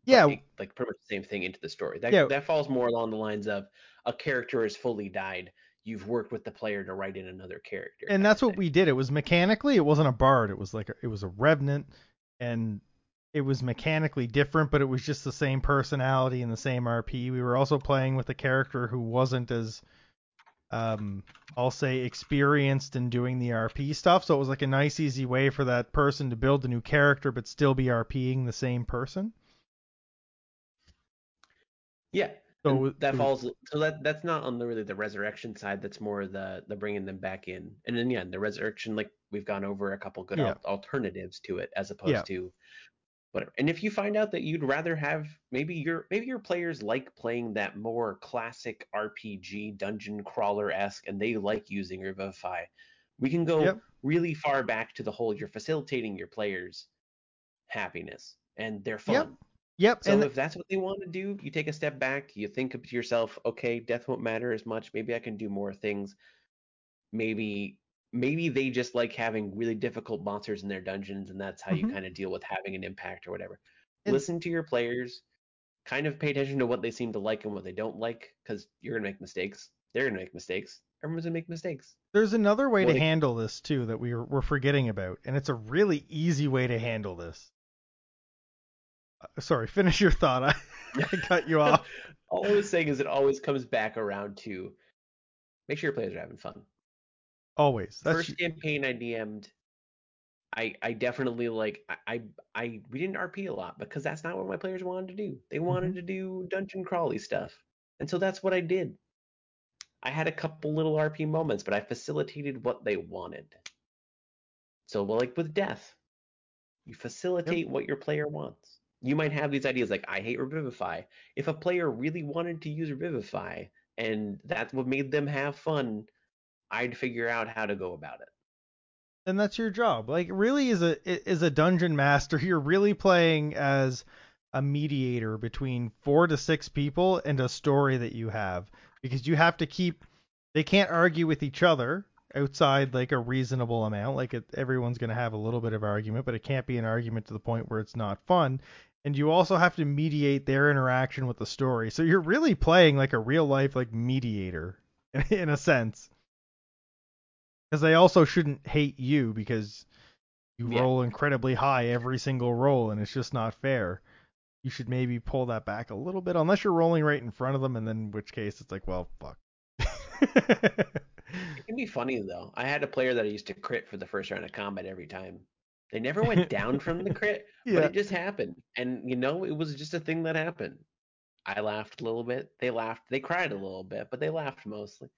Yeah. it- like pretty much the same thing into the story. That Yeah. that falls more along the lines of a character has fully died. You've worked with the player to write in another character. and that's what we did. It was mechanically, it wasn't a bard. It was like a, it was a revenant, and it was mechanically different, but it was just the same personality and the same RP. We were also playing with a character who wasn't as, um, I'll say experienced in doing the RP stuff. So it was like a nice, easy way for that person to build a new character, but still be RPing the same person. Yeah. So that was- falls so that that's not on the really the resurrection side that's more the the bringing them back in and then yeah the resurrection like we've gone over a couple good Yeah. al- alternatives to it as opposed Yeah. to whatever and if you find out that you'd rather have maybe your maybe your players like playing that more classic rpg dungeon crawler esque and they like using revivify we can go Yep. really far back to the whole you're facilitating your players happiness and they're fun Yep. Yep. so and if that's what they want to do, you take a step back, you think to yourself, okay, death won't matter as much. Maybe I can do more things. Maybe maybe they just like having really difficult monsters in their dungeons and that's how you Mhm. kind of deal with having an impact or whatever. And- Listen to your players, kind of pay attention to what they seem to like and what they don't like cuz you're going to make mistakes. They're going to make mistakes. Everyone's going to make mistakes. There's another way What to it- handle this too that we we're, we're forgetting about, and it's a really easy way to handle this. Uh, sorry, <laughs> finish your thought. I, I cut you <laughs> off. All I was saying is it always comes back around to make sure your players are having fun. Always. That's first campaign I DM'd, I I definitely like I, I I we didn't RP a lot because that's not what my players wanted to do. They wanted Mm-hmm. to do dungeon crawly stuff, and so that's what I did. I had a couple little RP moments, but I facilitated what they wanted. So, well, like with death, you facilitate yep. what your player wants. You might have these ideas like, I hate Revivify. If a player really wanted to use Revivify and that's what made them have fun, I'd figure out how to go about it. And that's your job. Like, really, is a is a dungeon master. <laughs> You're really playing as a mediator between four to six people and a story that you have because you have to keep they can't argue with each other outside like a reasonable amount like it, everyone's going to have a little bit of argument but it can't be an argument to the point where it's not fun and you also have to mediate their interaction with the story so you're really playing like a real life like mediator <laughs> in a sense because they also shouldn't hate you because you yeah. roll incredibly high every single roll and it's just not fair you should maybe pull that back a little bit, unless you're rolling right in front of them, and then in which case it's like, well, fuck. it can be funny though. I had a player that I used to crit for the first round of combat every time. They never went down from the crit, <laughs> yeah. but it just happened. And you know, it was just a thing that happened. I laughed a little bit. They laughed. They cried a little bit, but they laughed mostly.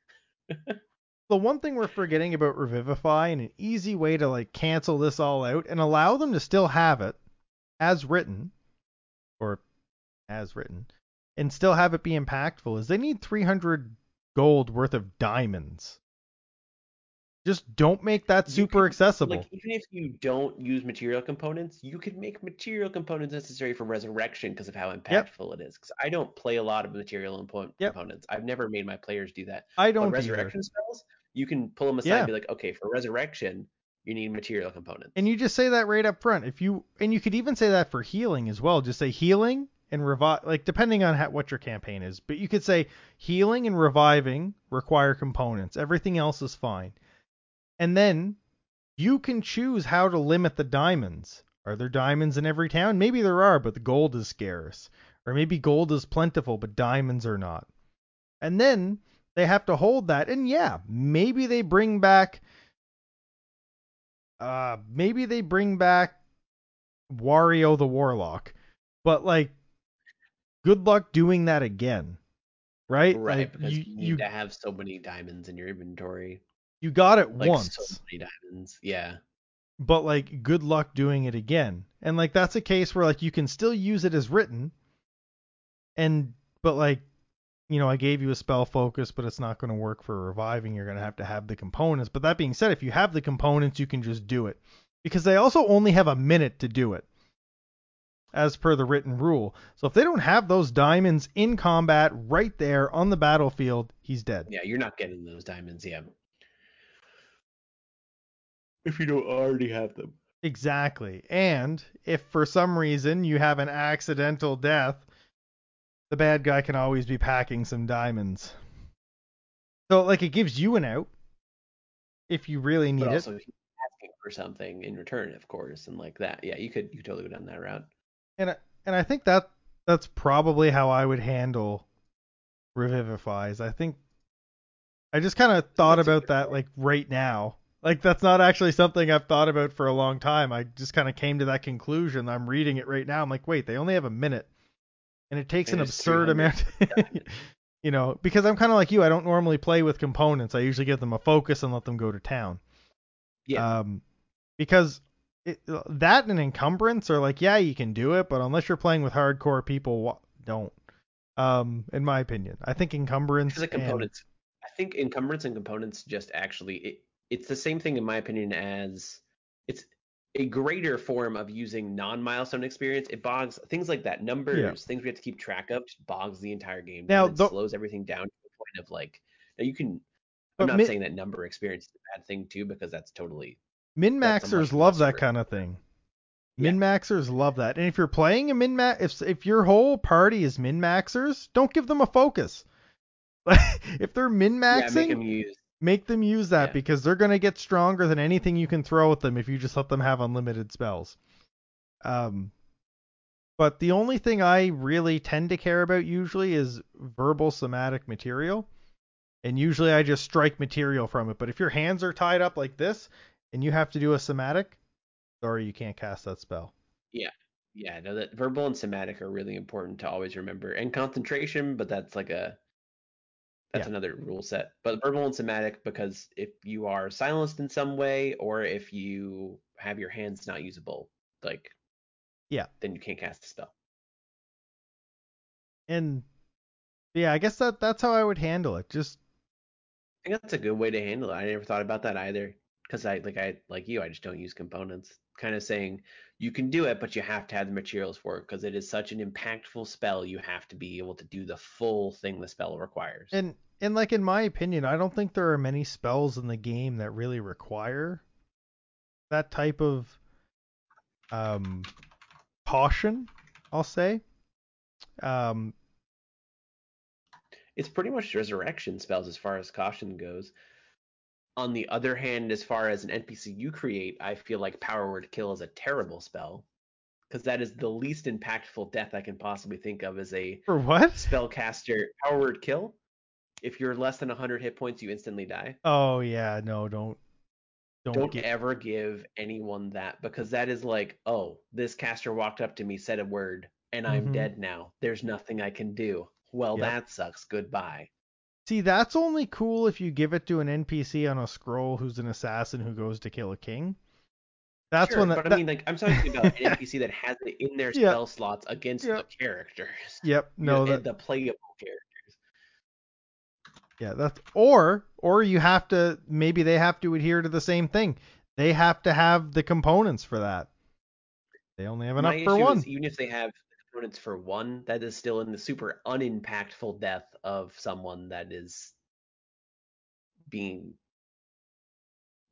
<laughs> the one thing we're forgetting about Revivify and an easy way to like cancel this all out and allow them to still have it as written or as written, and still have it be impactful is they need 300 gold worth of diamonds. Just don't make that super can, accessible. Like even if you don't use material components, you can make material components necessary for resurrection because of how impactful yep. it is. Because I don't play a lot of material impo- yep. components. I've never made my players do that. I don't. But resurrection either. spells, you can pull them aside yeah. and be like, okay, for resurrection, you need material components. And you just say that right up front. If you and you could even say that for healing as well. Just say healing and revive, like depending on how, what your campaign is. But you could say healing and reviving require components. Everything else is fine. And then you can choose how to limit the diamonds. Are there diamonds in every town? Maybe there are, but the gold is scarce. Or maybe gold is plentiful, but diamonds are not. And then they have to hold that. And yeah, maybe they bring back uh maybe they bring back Wario the Warlock. But like good luck doing that again. Right? Right, like, because you, you need you, to have so many diamonds in your inventory. You got it like, once. So many diamonds. Yeah. But like good luck doing it again. And like that's a case where like you can still use it as written and but like you know, I gave you a spell focus, but it's not going to work for reviving. You're going to have to have the components. But that being said, if you have the components, you can just do it. Because they also only have a minute to do it, as per the written rule. So if they don't have those diamonds in combat right there on the battlefield, he's dead. Yeah, you're not getting those diamonds, yeah. If you don't already have them. Exactly. And if for some reason you have an accidental death, the bad guy can always be packing some diamonds. So like it gives you an out if you really need but also, it. asking for something in return, of course, and like that. Yeah, you could you could totally go down that route. And and I think that that's probably how I would handle revivifies. I think I just kind of thought about that like right now. Like that's not actually something I've thought about for a long time. I just kind of came to that conclusion. I'm reading it right now. I'm like, wait, they only have a minute and it takes and an absurd amount. <laughs> you know, because I'm kind of like you. I don't normally play with components. I usually give them a focus and let them go to town. Yeah. Um, because it, that and encumbrance are like, yeah, you can do it, but unless you're playing with hardcore people, don't. Um, in my opinion, I think encumbrance. Because components, and, I think encumbrance and components just actually it, it's the same thing in my opinion as it's a greater form of using non-milestone experience. It bogs things like that, numbers, yeah. things we have to keep track of, just bogs the entire game. Now, it the, slows everything down to the point of like, now you can. I'm not saying that number experience is a bad thing too, because that's totally. Min maxers love that kind of thing. Min maxers love that, and if you're playing a min max, if if your whole party is min maxers, don't give them a focus. <laughs> if they're min maxing, yeah, Make them use that yeah. because they're going to get stronger than anything you can throw at them if you just let them have unlimited spells. Um, but the only thing I really tend to care about usually is verbal somatic material. And usually I just strike material from it. But if your hands are tied up like this and you have to do a somatic, sorry, you can't cast that spell. Yeah. Yeah, no, that verbal and somatic are really important to always remember. And concentration, but that's like a That's Yeah. another rule set. But verbal and somatic because if you are silenced in some way or if you have your hands not usable, like Yeah. then you can't cast a spell. And yeah, I guess that that's how I would handle it. Just I think that's a good way to handle it. I never thought about that either. Because I like I like you, I just don't use components. Kind of saying you can do it, but you have to have the materials for it because it is such an impactful spell. You have to be able to do the full thing the spell requires. and and like in my opinion, I don't think there are many spells in the game that really require that type of um caution, I'll say. Um it's pretty much resurrection spells as far as caution goes. On the other hand, as far as an NPC you create, I feel like Power Word Kill is a terrible spell because that is the least impactful death I can possibly think of as a for what? spellcaster. Power Word Kill. If you're less than 100 hit points, you instantly die. Oh yeah, no, don't don't, Don't get ever give anyone that because that is like, oh, this caster walked up to me, said a word, and I'm Mhm. dead now. There's nothing I can do. Well, Yep. that sucks. Goodbye. See, that's only cool if you give it to an NPC on a scroll who's an assassin who goes to kill a king. That's sure, when that, but I mean, like, I'm talking <laughs> about an NPC that has it in their Yeah. spell slots against Yeah. the characters. Yep, You no, know, that, the playable characters. yeah, that's or or you have to maybe they have to adhere to the same thing. They have to have the components for that. They only have enough My for one. even if they have components for one, that is still in the super unimpactful death of someone that is being.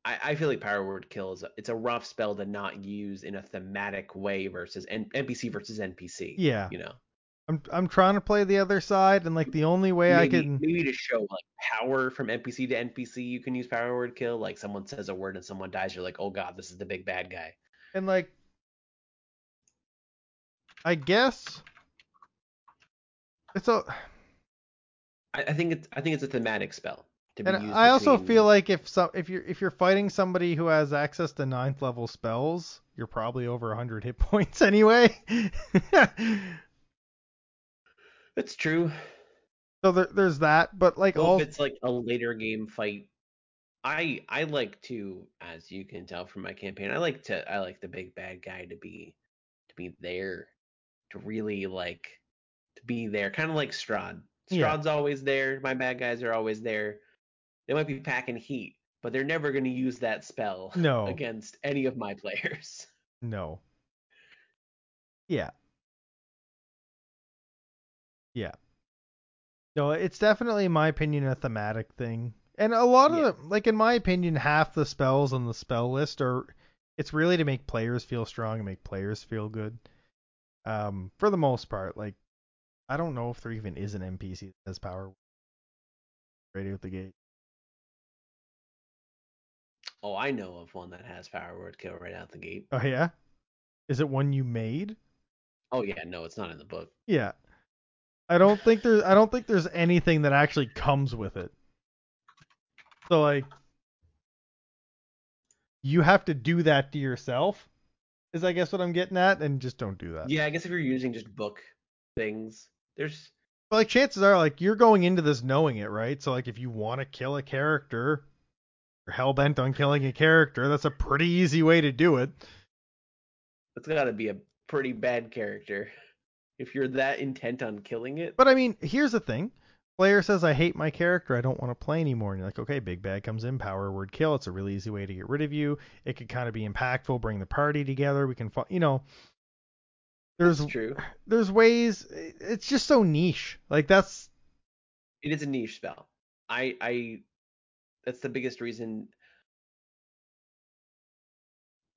I, I feel like Power Word Kill is a, it's a rough spell to not use in a thematic way versus N, NPC versus NPC. Yeah. You know, I'm I'm trying to play the other side, and like the only way I can maybe to show like power from NPC to NPC, you can use Power Word Kill. Like someone says a word and someone dies, you're like, oh god, this is the big bad guy. and like I guess it's a I, I think it's I think it's a thematic spell to be and used. I also feel like if some if you're if you're fighting somebody who has access to ninth level spells, you're probably over 100 hit <laughs> points anyway. it's true. so there, there's that, but like Well, all if it's like a later game fight, I I like to, as you can tell from my campaign, I like to I like the big bad guy to be to be there, to really like to be there, kind of like Strahd. Yeah. Always there. My bad guys are always there. They might be packing heat, but they're never going to use that spell <laughs> No. against any of my players. <laughs> no. Yeah. Yeah. No, it's definitely, in my opinion, a thematic thing. And a lot of Yeah. the, like, in my opinion, half the spells on the spell list are, it's really to make players feel strong and make players feel good. Um, for the most part, like, I don't know if there even is an NPC that has power right out the gate. Oh, I know of one that has power word kill right out the gate. Oh yeah, is it one you made? Oh yeah, no, it's not in the book. Yeah. I don't think there's I don't think there's anything that actually comes with it. So like you have to do that to yourself. Is I guess what I'm getting at and just don't do that. Yeah, I guess if you're using just book things, there's But like chances are like you're going into this knowing it, right? So like if you want to kill a character, you're hell bent on killing a character, that's a pretty easy way to do it. it's got to be a pretty bad character if you're that intent on killing it. But I mean, here's the thing. Player says, I hate my character. I don't want to play anymore. And you're like, okay, big bad comes in, power word kill. It's a really easy way to get rid of you. It could kind of be impactful, bring the party together. We can, you know, there's It's true. <sighs> there's ways. It's just so niche. Like that's It is a niche spell. I I that's the biggest reason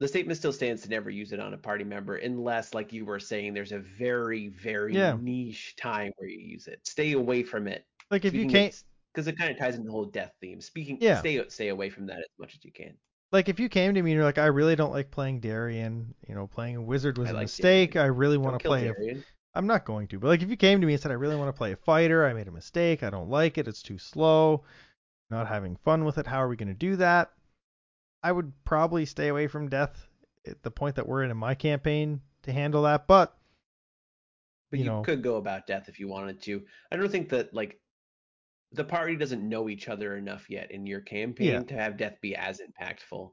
the statement still stands to never use it on a party member unless like you were saying there's a very very Yeah. niche time where you use it. Stay away from it. Like if you can't because it kind of ties into the whole death theme. Speaking Yeah. stay stay away from that as much as you can. like if you came to me and you're like, I really don't like playing Darien. You know, playing a wizard was I a like mistake. Darien. I really want to play. A, Darian. I'm not going to, but like if you came to me and said I really want to play a fighter, I made a mistake, I don't like it, it's too slow, not having fun with it. How are we going to do that? I would probably stay away from death at the point that we're in in my campaign to handle that, but But you you, know. could go about death if you wanted to. I don't think that like the party doesn't know each other enough yet in your campaign Yeah. to have death be as impactful.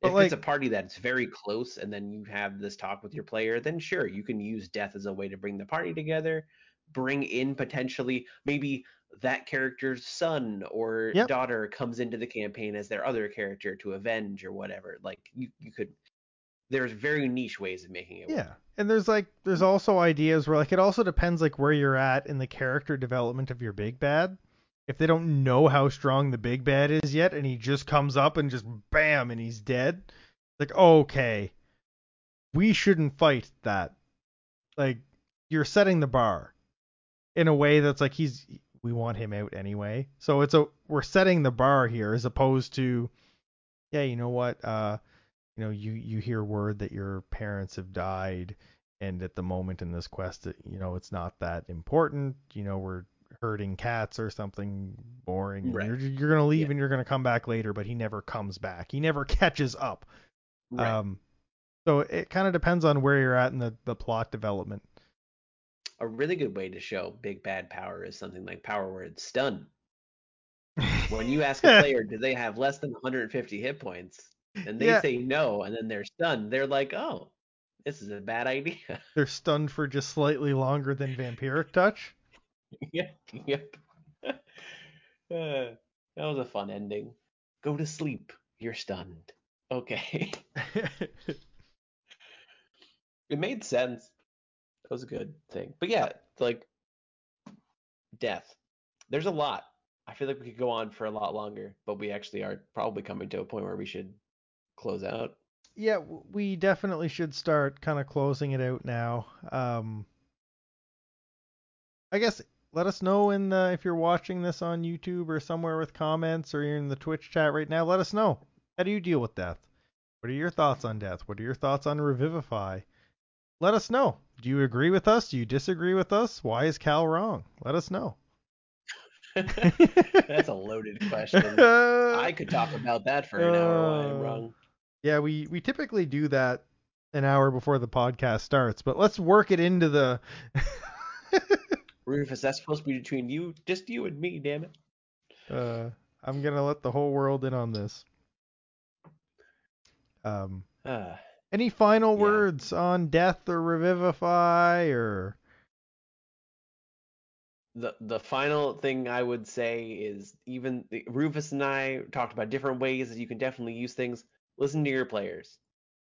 But, if like- it's a party that's very close and then you have this talk with your player, then sure, you can use death as a way to bring the party together, bring in potentially maybe that character's son or Yep. daughter comes into the campaign as their other character to avenge or whatever. Like you, you could there's very niche ways of making it work. Yeah. And there's like there's also ideas where like it also depends like where you're at in the character development of your big bad. If they don't know how strong the big bad is yet and he just comes up and just bam and he's dead, like okay. We shouldn't fight that. Like you're setting the bar in a way that's like he's we want him out anyway. So it's a we're setting the bar here as opposed to yeah, you know what? Uh you know, you you hear word that your parents have died and at the moment in this quest you know, it's not that important. You know, we're herding cats or something boring Right. you're you're going to leave Yeah. and you're going to come back later, but he never comes back. He never <laughs> catches up. Right. Um so it kind of depends on where you're at in the the plot development. a really good way to show big bad power is something like power word stun. When you ask a <laughs> player, do they have less than 150 hit points, and they Yeah. say no, and then they're stunned, they're like, oh, this is a bad idea. They're stunned for just slightly longer than vampiric touch. <laughs> yep, yep. <laughs> Uh, that was a fun ending. Go to sleep. You're stunned. Okay. <laughs> it made sense. That was a good thing. But yeah, like death. There's a lot. I feel like we could go on for a lot longer, but we actually are probably coming to a point where we should close out. yeah, we definitely should start kind of closing it out now. Um, I guess let us know in the, if you're watching this on YouTube or somewhere with comments or you're in the Twitch chat right now. Let us know. How do you deal with death? What are your thoughts on death? What are your thoughts on Revivify? Let us know. Do you agree with us? Do you disagree with us? Why is Cal wrong? Let us know. <laughs> That's a <laughs> loaded question. I could talk about that for an hour while I'm Uh, wrong. Yeah, we we typically do that an hour before the podcast starts, but let's work it into the <laughs> Rufus, that's supposed to be between you, just you and me, damn it. uh I'm going to let the whole world in on this. Um Ah. any final Yeah. words on death or revivify or the the final thing I would say is even Rufus and I talked about different ways that you can definitely use things. Listen to your players.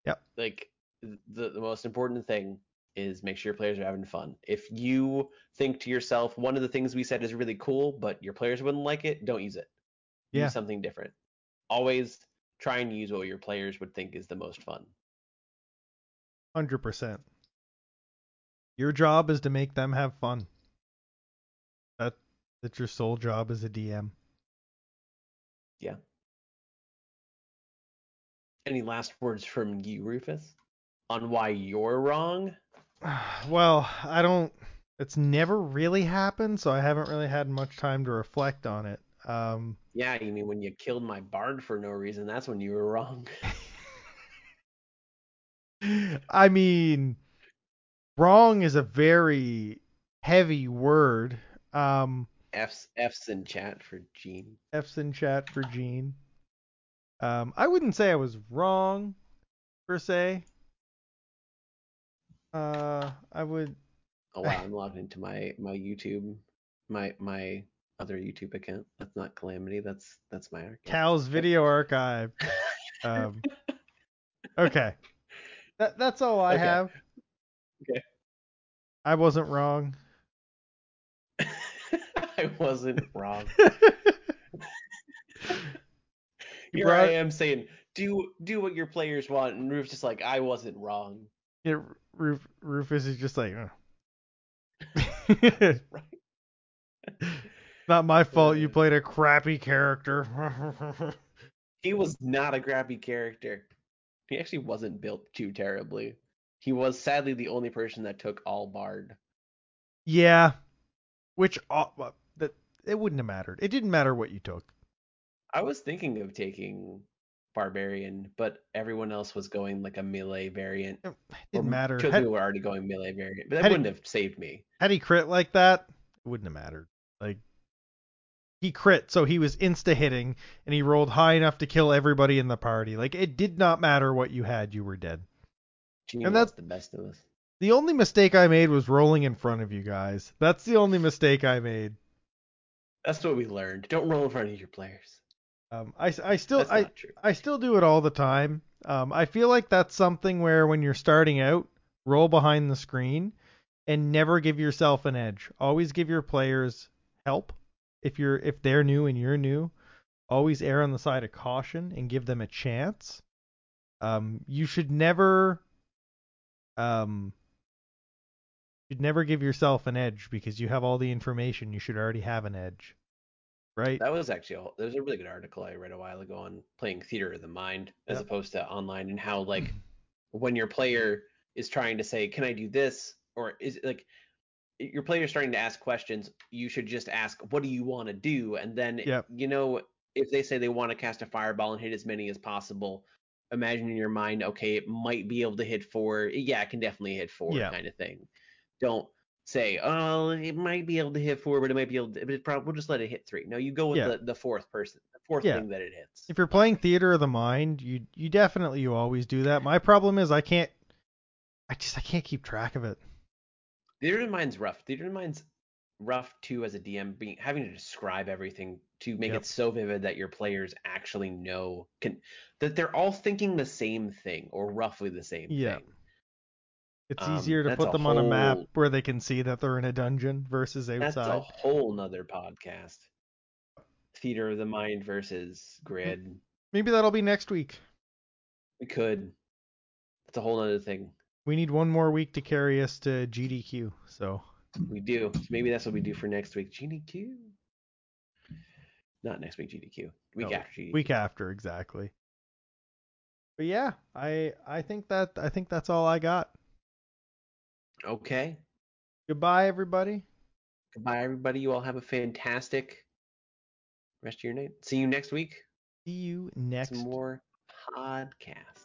Yep. Like the the most important thing is make sure your players are having fun. If you think to yourself, one of the things we said is really cool, but your players wouldn't like it, don't use it. Yeah. Use something different. Always try and use what your players would think is the most fun. 100%. Your job is to make them have fun. That that's your sole job as a DM. Yeah. Any last words from you, Rufus, on why you're wrong? <sighs> Well, I don't. It's never really happened, so I haven't really had much time to reflect on it. Um, Yeah, you mean when you killed my bard for no reason, that's when you were wrong. <laughs> I mean, wrong is a very heavy word. Um, F's F's in chat for Gene. F's in chat for Gene. Um, I wouldn't say I was wrong, per se. Uh, I would. Oh wow, I'm logged into my my YouTube, my my other YouTube account. That's not Calamity. That's that's my account. Cal's video archive. Um, <laughs> okay. That that's all I Okay. have. Okay. I wasn't wrong. <laughs> I wasn't wrong. <laughs> Here I am saying, do do what your players want, and Roof's just like, I wasn't wrong. Yeah, Ruf, Rufus is just like, "Uh." <laughs> Right. <laughs> not my fault. You Uh. played a crappy character. <laughs> He was not a crappy character. He actually wasn't built too terribly. He was sadly the only person that took all bard. yeah, which uh, that it wouldn't have mattered. It didn't matter what you took. I was thinking of taking barbarian, but everyone else was going like a melee variant. It didn't matter. Two Had, people were already going melee variant, but that wouldn't have saved me. had he crit like that, it wouldn't have mattered. Like he crit, so he was insta hitting, and he rolled high enough to kill everybody in the party. Like it did not matter what you had, you were dead. And that's- the best of us. The only mistake I made was rolling in front of you guys. That's the only mistake I made. That's what we learned. Don't roll in front of your players. Um, I, I still I. I still do it all the time. Um, I feel like that's something where when you're starting out, roll behind the screen and never give yourself an edge. Always give your players help. If you're if they're new and you're new, always err on the side of caution and give them a chance. Um, you should never um you should never give yourself an edge because you have all the information. You should already have an edge. Right? That was actually a, there was a really good article I read a while ago on playing theater of the mind as Yep. opposed to online and how like <laughs> when your player is trying to say, "Can I do this?" or is it like your player is starting to ask questions, you should just ask, "What do you want to do?" and then Yep. you know if they say they want to cast a fireball and hit as many as possible, imagine in your mind, okay, it might be able to hit four. Yeah, it can definitely hit four, Yeah. kind of thing. Don't say, oh, it might be able to hit four, but it might be able to, but it probably, we'll just let it hit three. No, you go with Yeah. the, the fourth person, the fourth Yeah. thing that it hits. if you're playing theater of the mind, you you definitely you always do that. My problem is I can't I just I can't keep track of it. Theater of the Mind's rough. Theater of the Mind's rough too as a DM, being having to describe everything to make Yep. it so vivid that your players actually know can that they're all thinking the same thing or roughly the same Yeah. thing. It's Um, easier to put them on a map where they can see that they're in a dungeon versus outside. That's a whole nother podcast. Theater of the Mind versus Grid. Maybe that'll be next week. We could. That's a whole other thing. We need one more week to carry us to GDQ. So We do. Maybe that's what we do for next week. GDQ. Not next week. GDQ. Week No, after GDQ. week after exactly. But yeah, I I think that I think that's all I got. Okay. Goodbye everybody. Goodbye, everybody. You all have a fantastic rest of your night. See you next week. See you next Some more podcasts.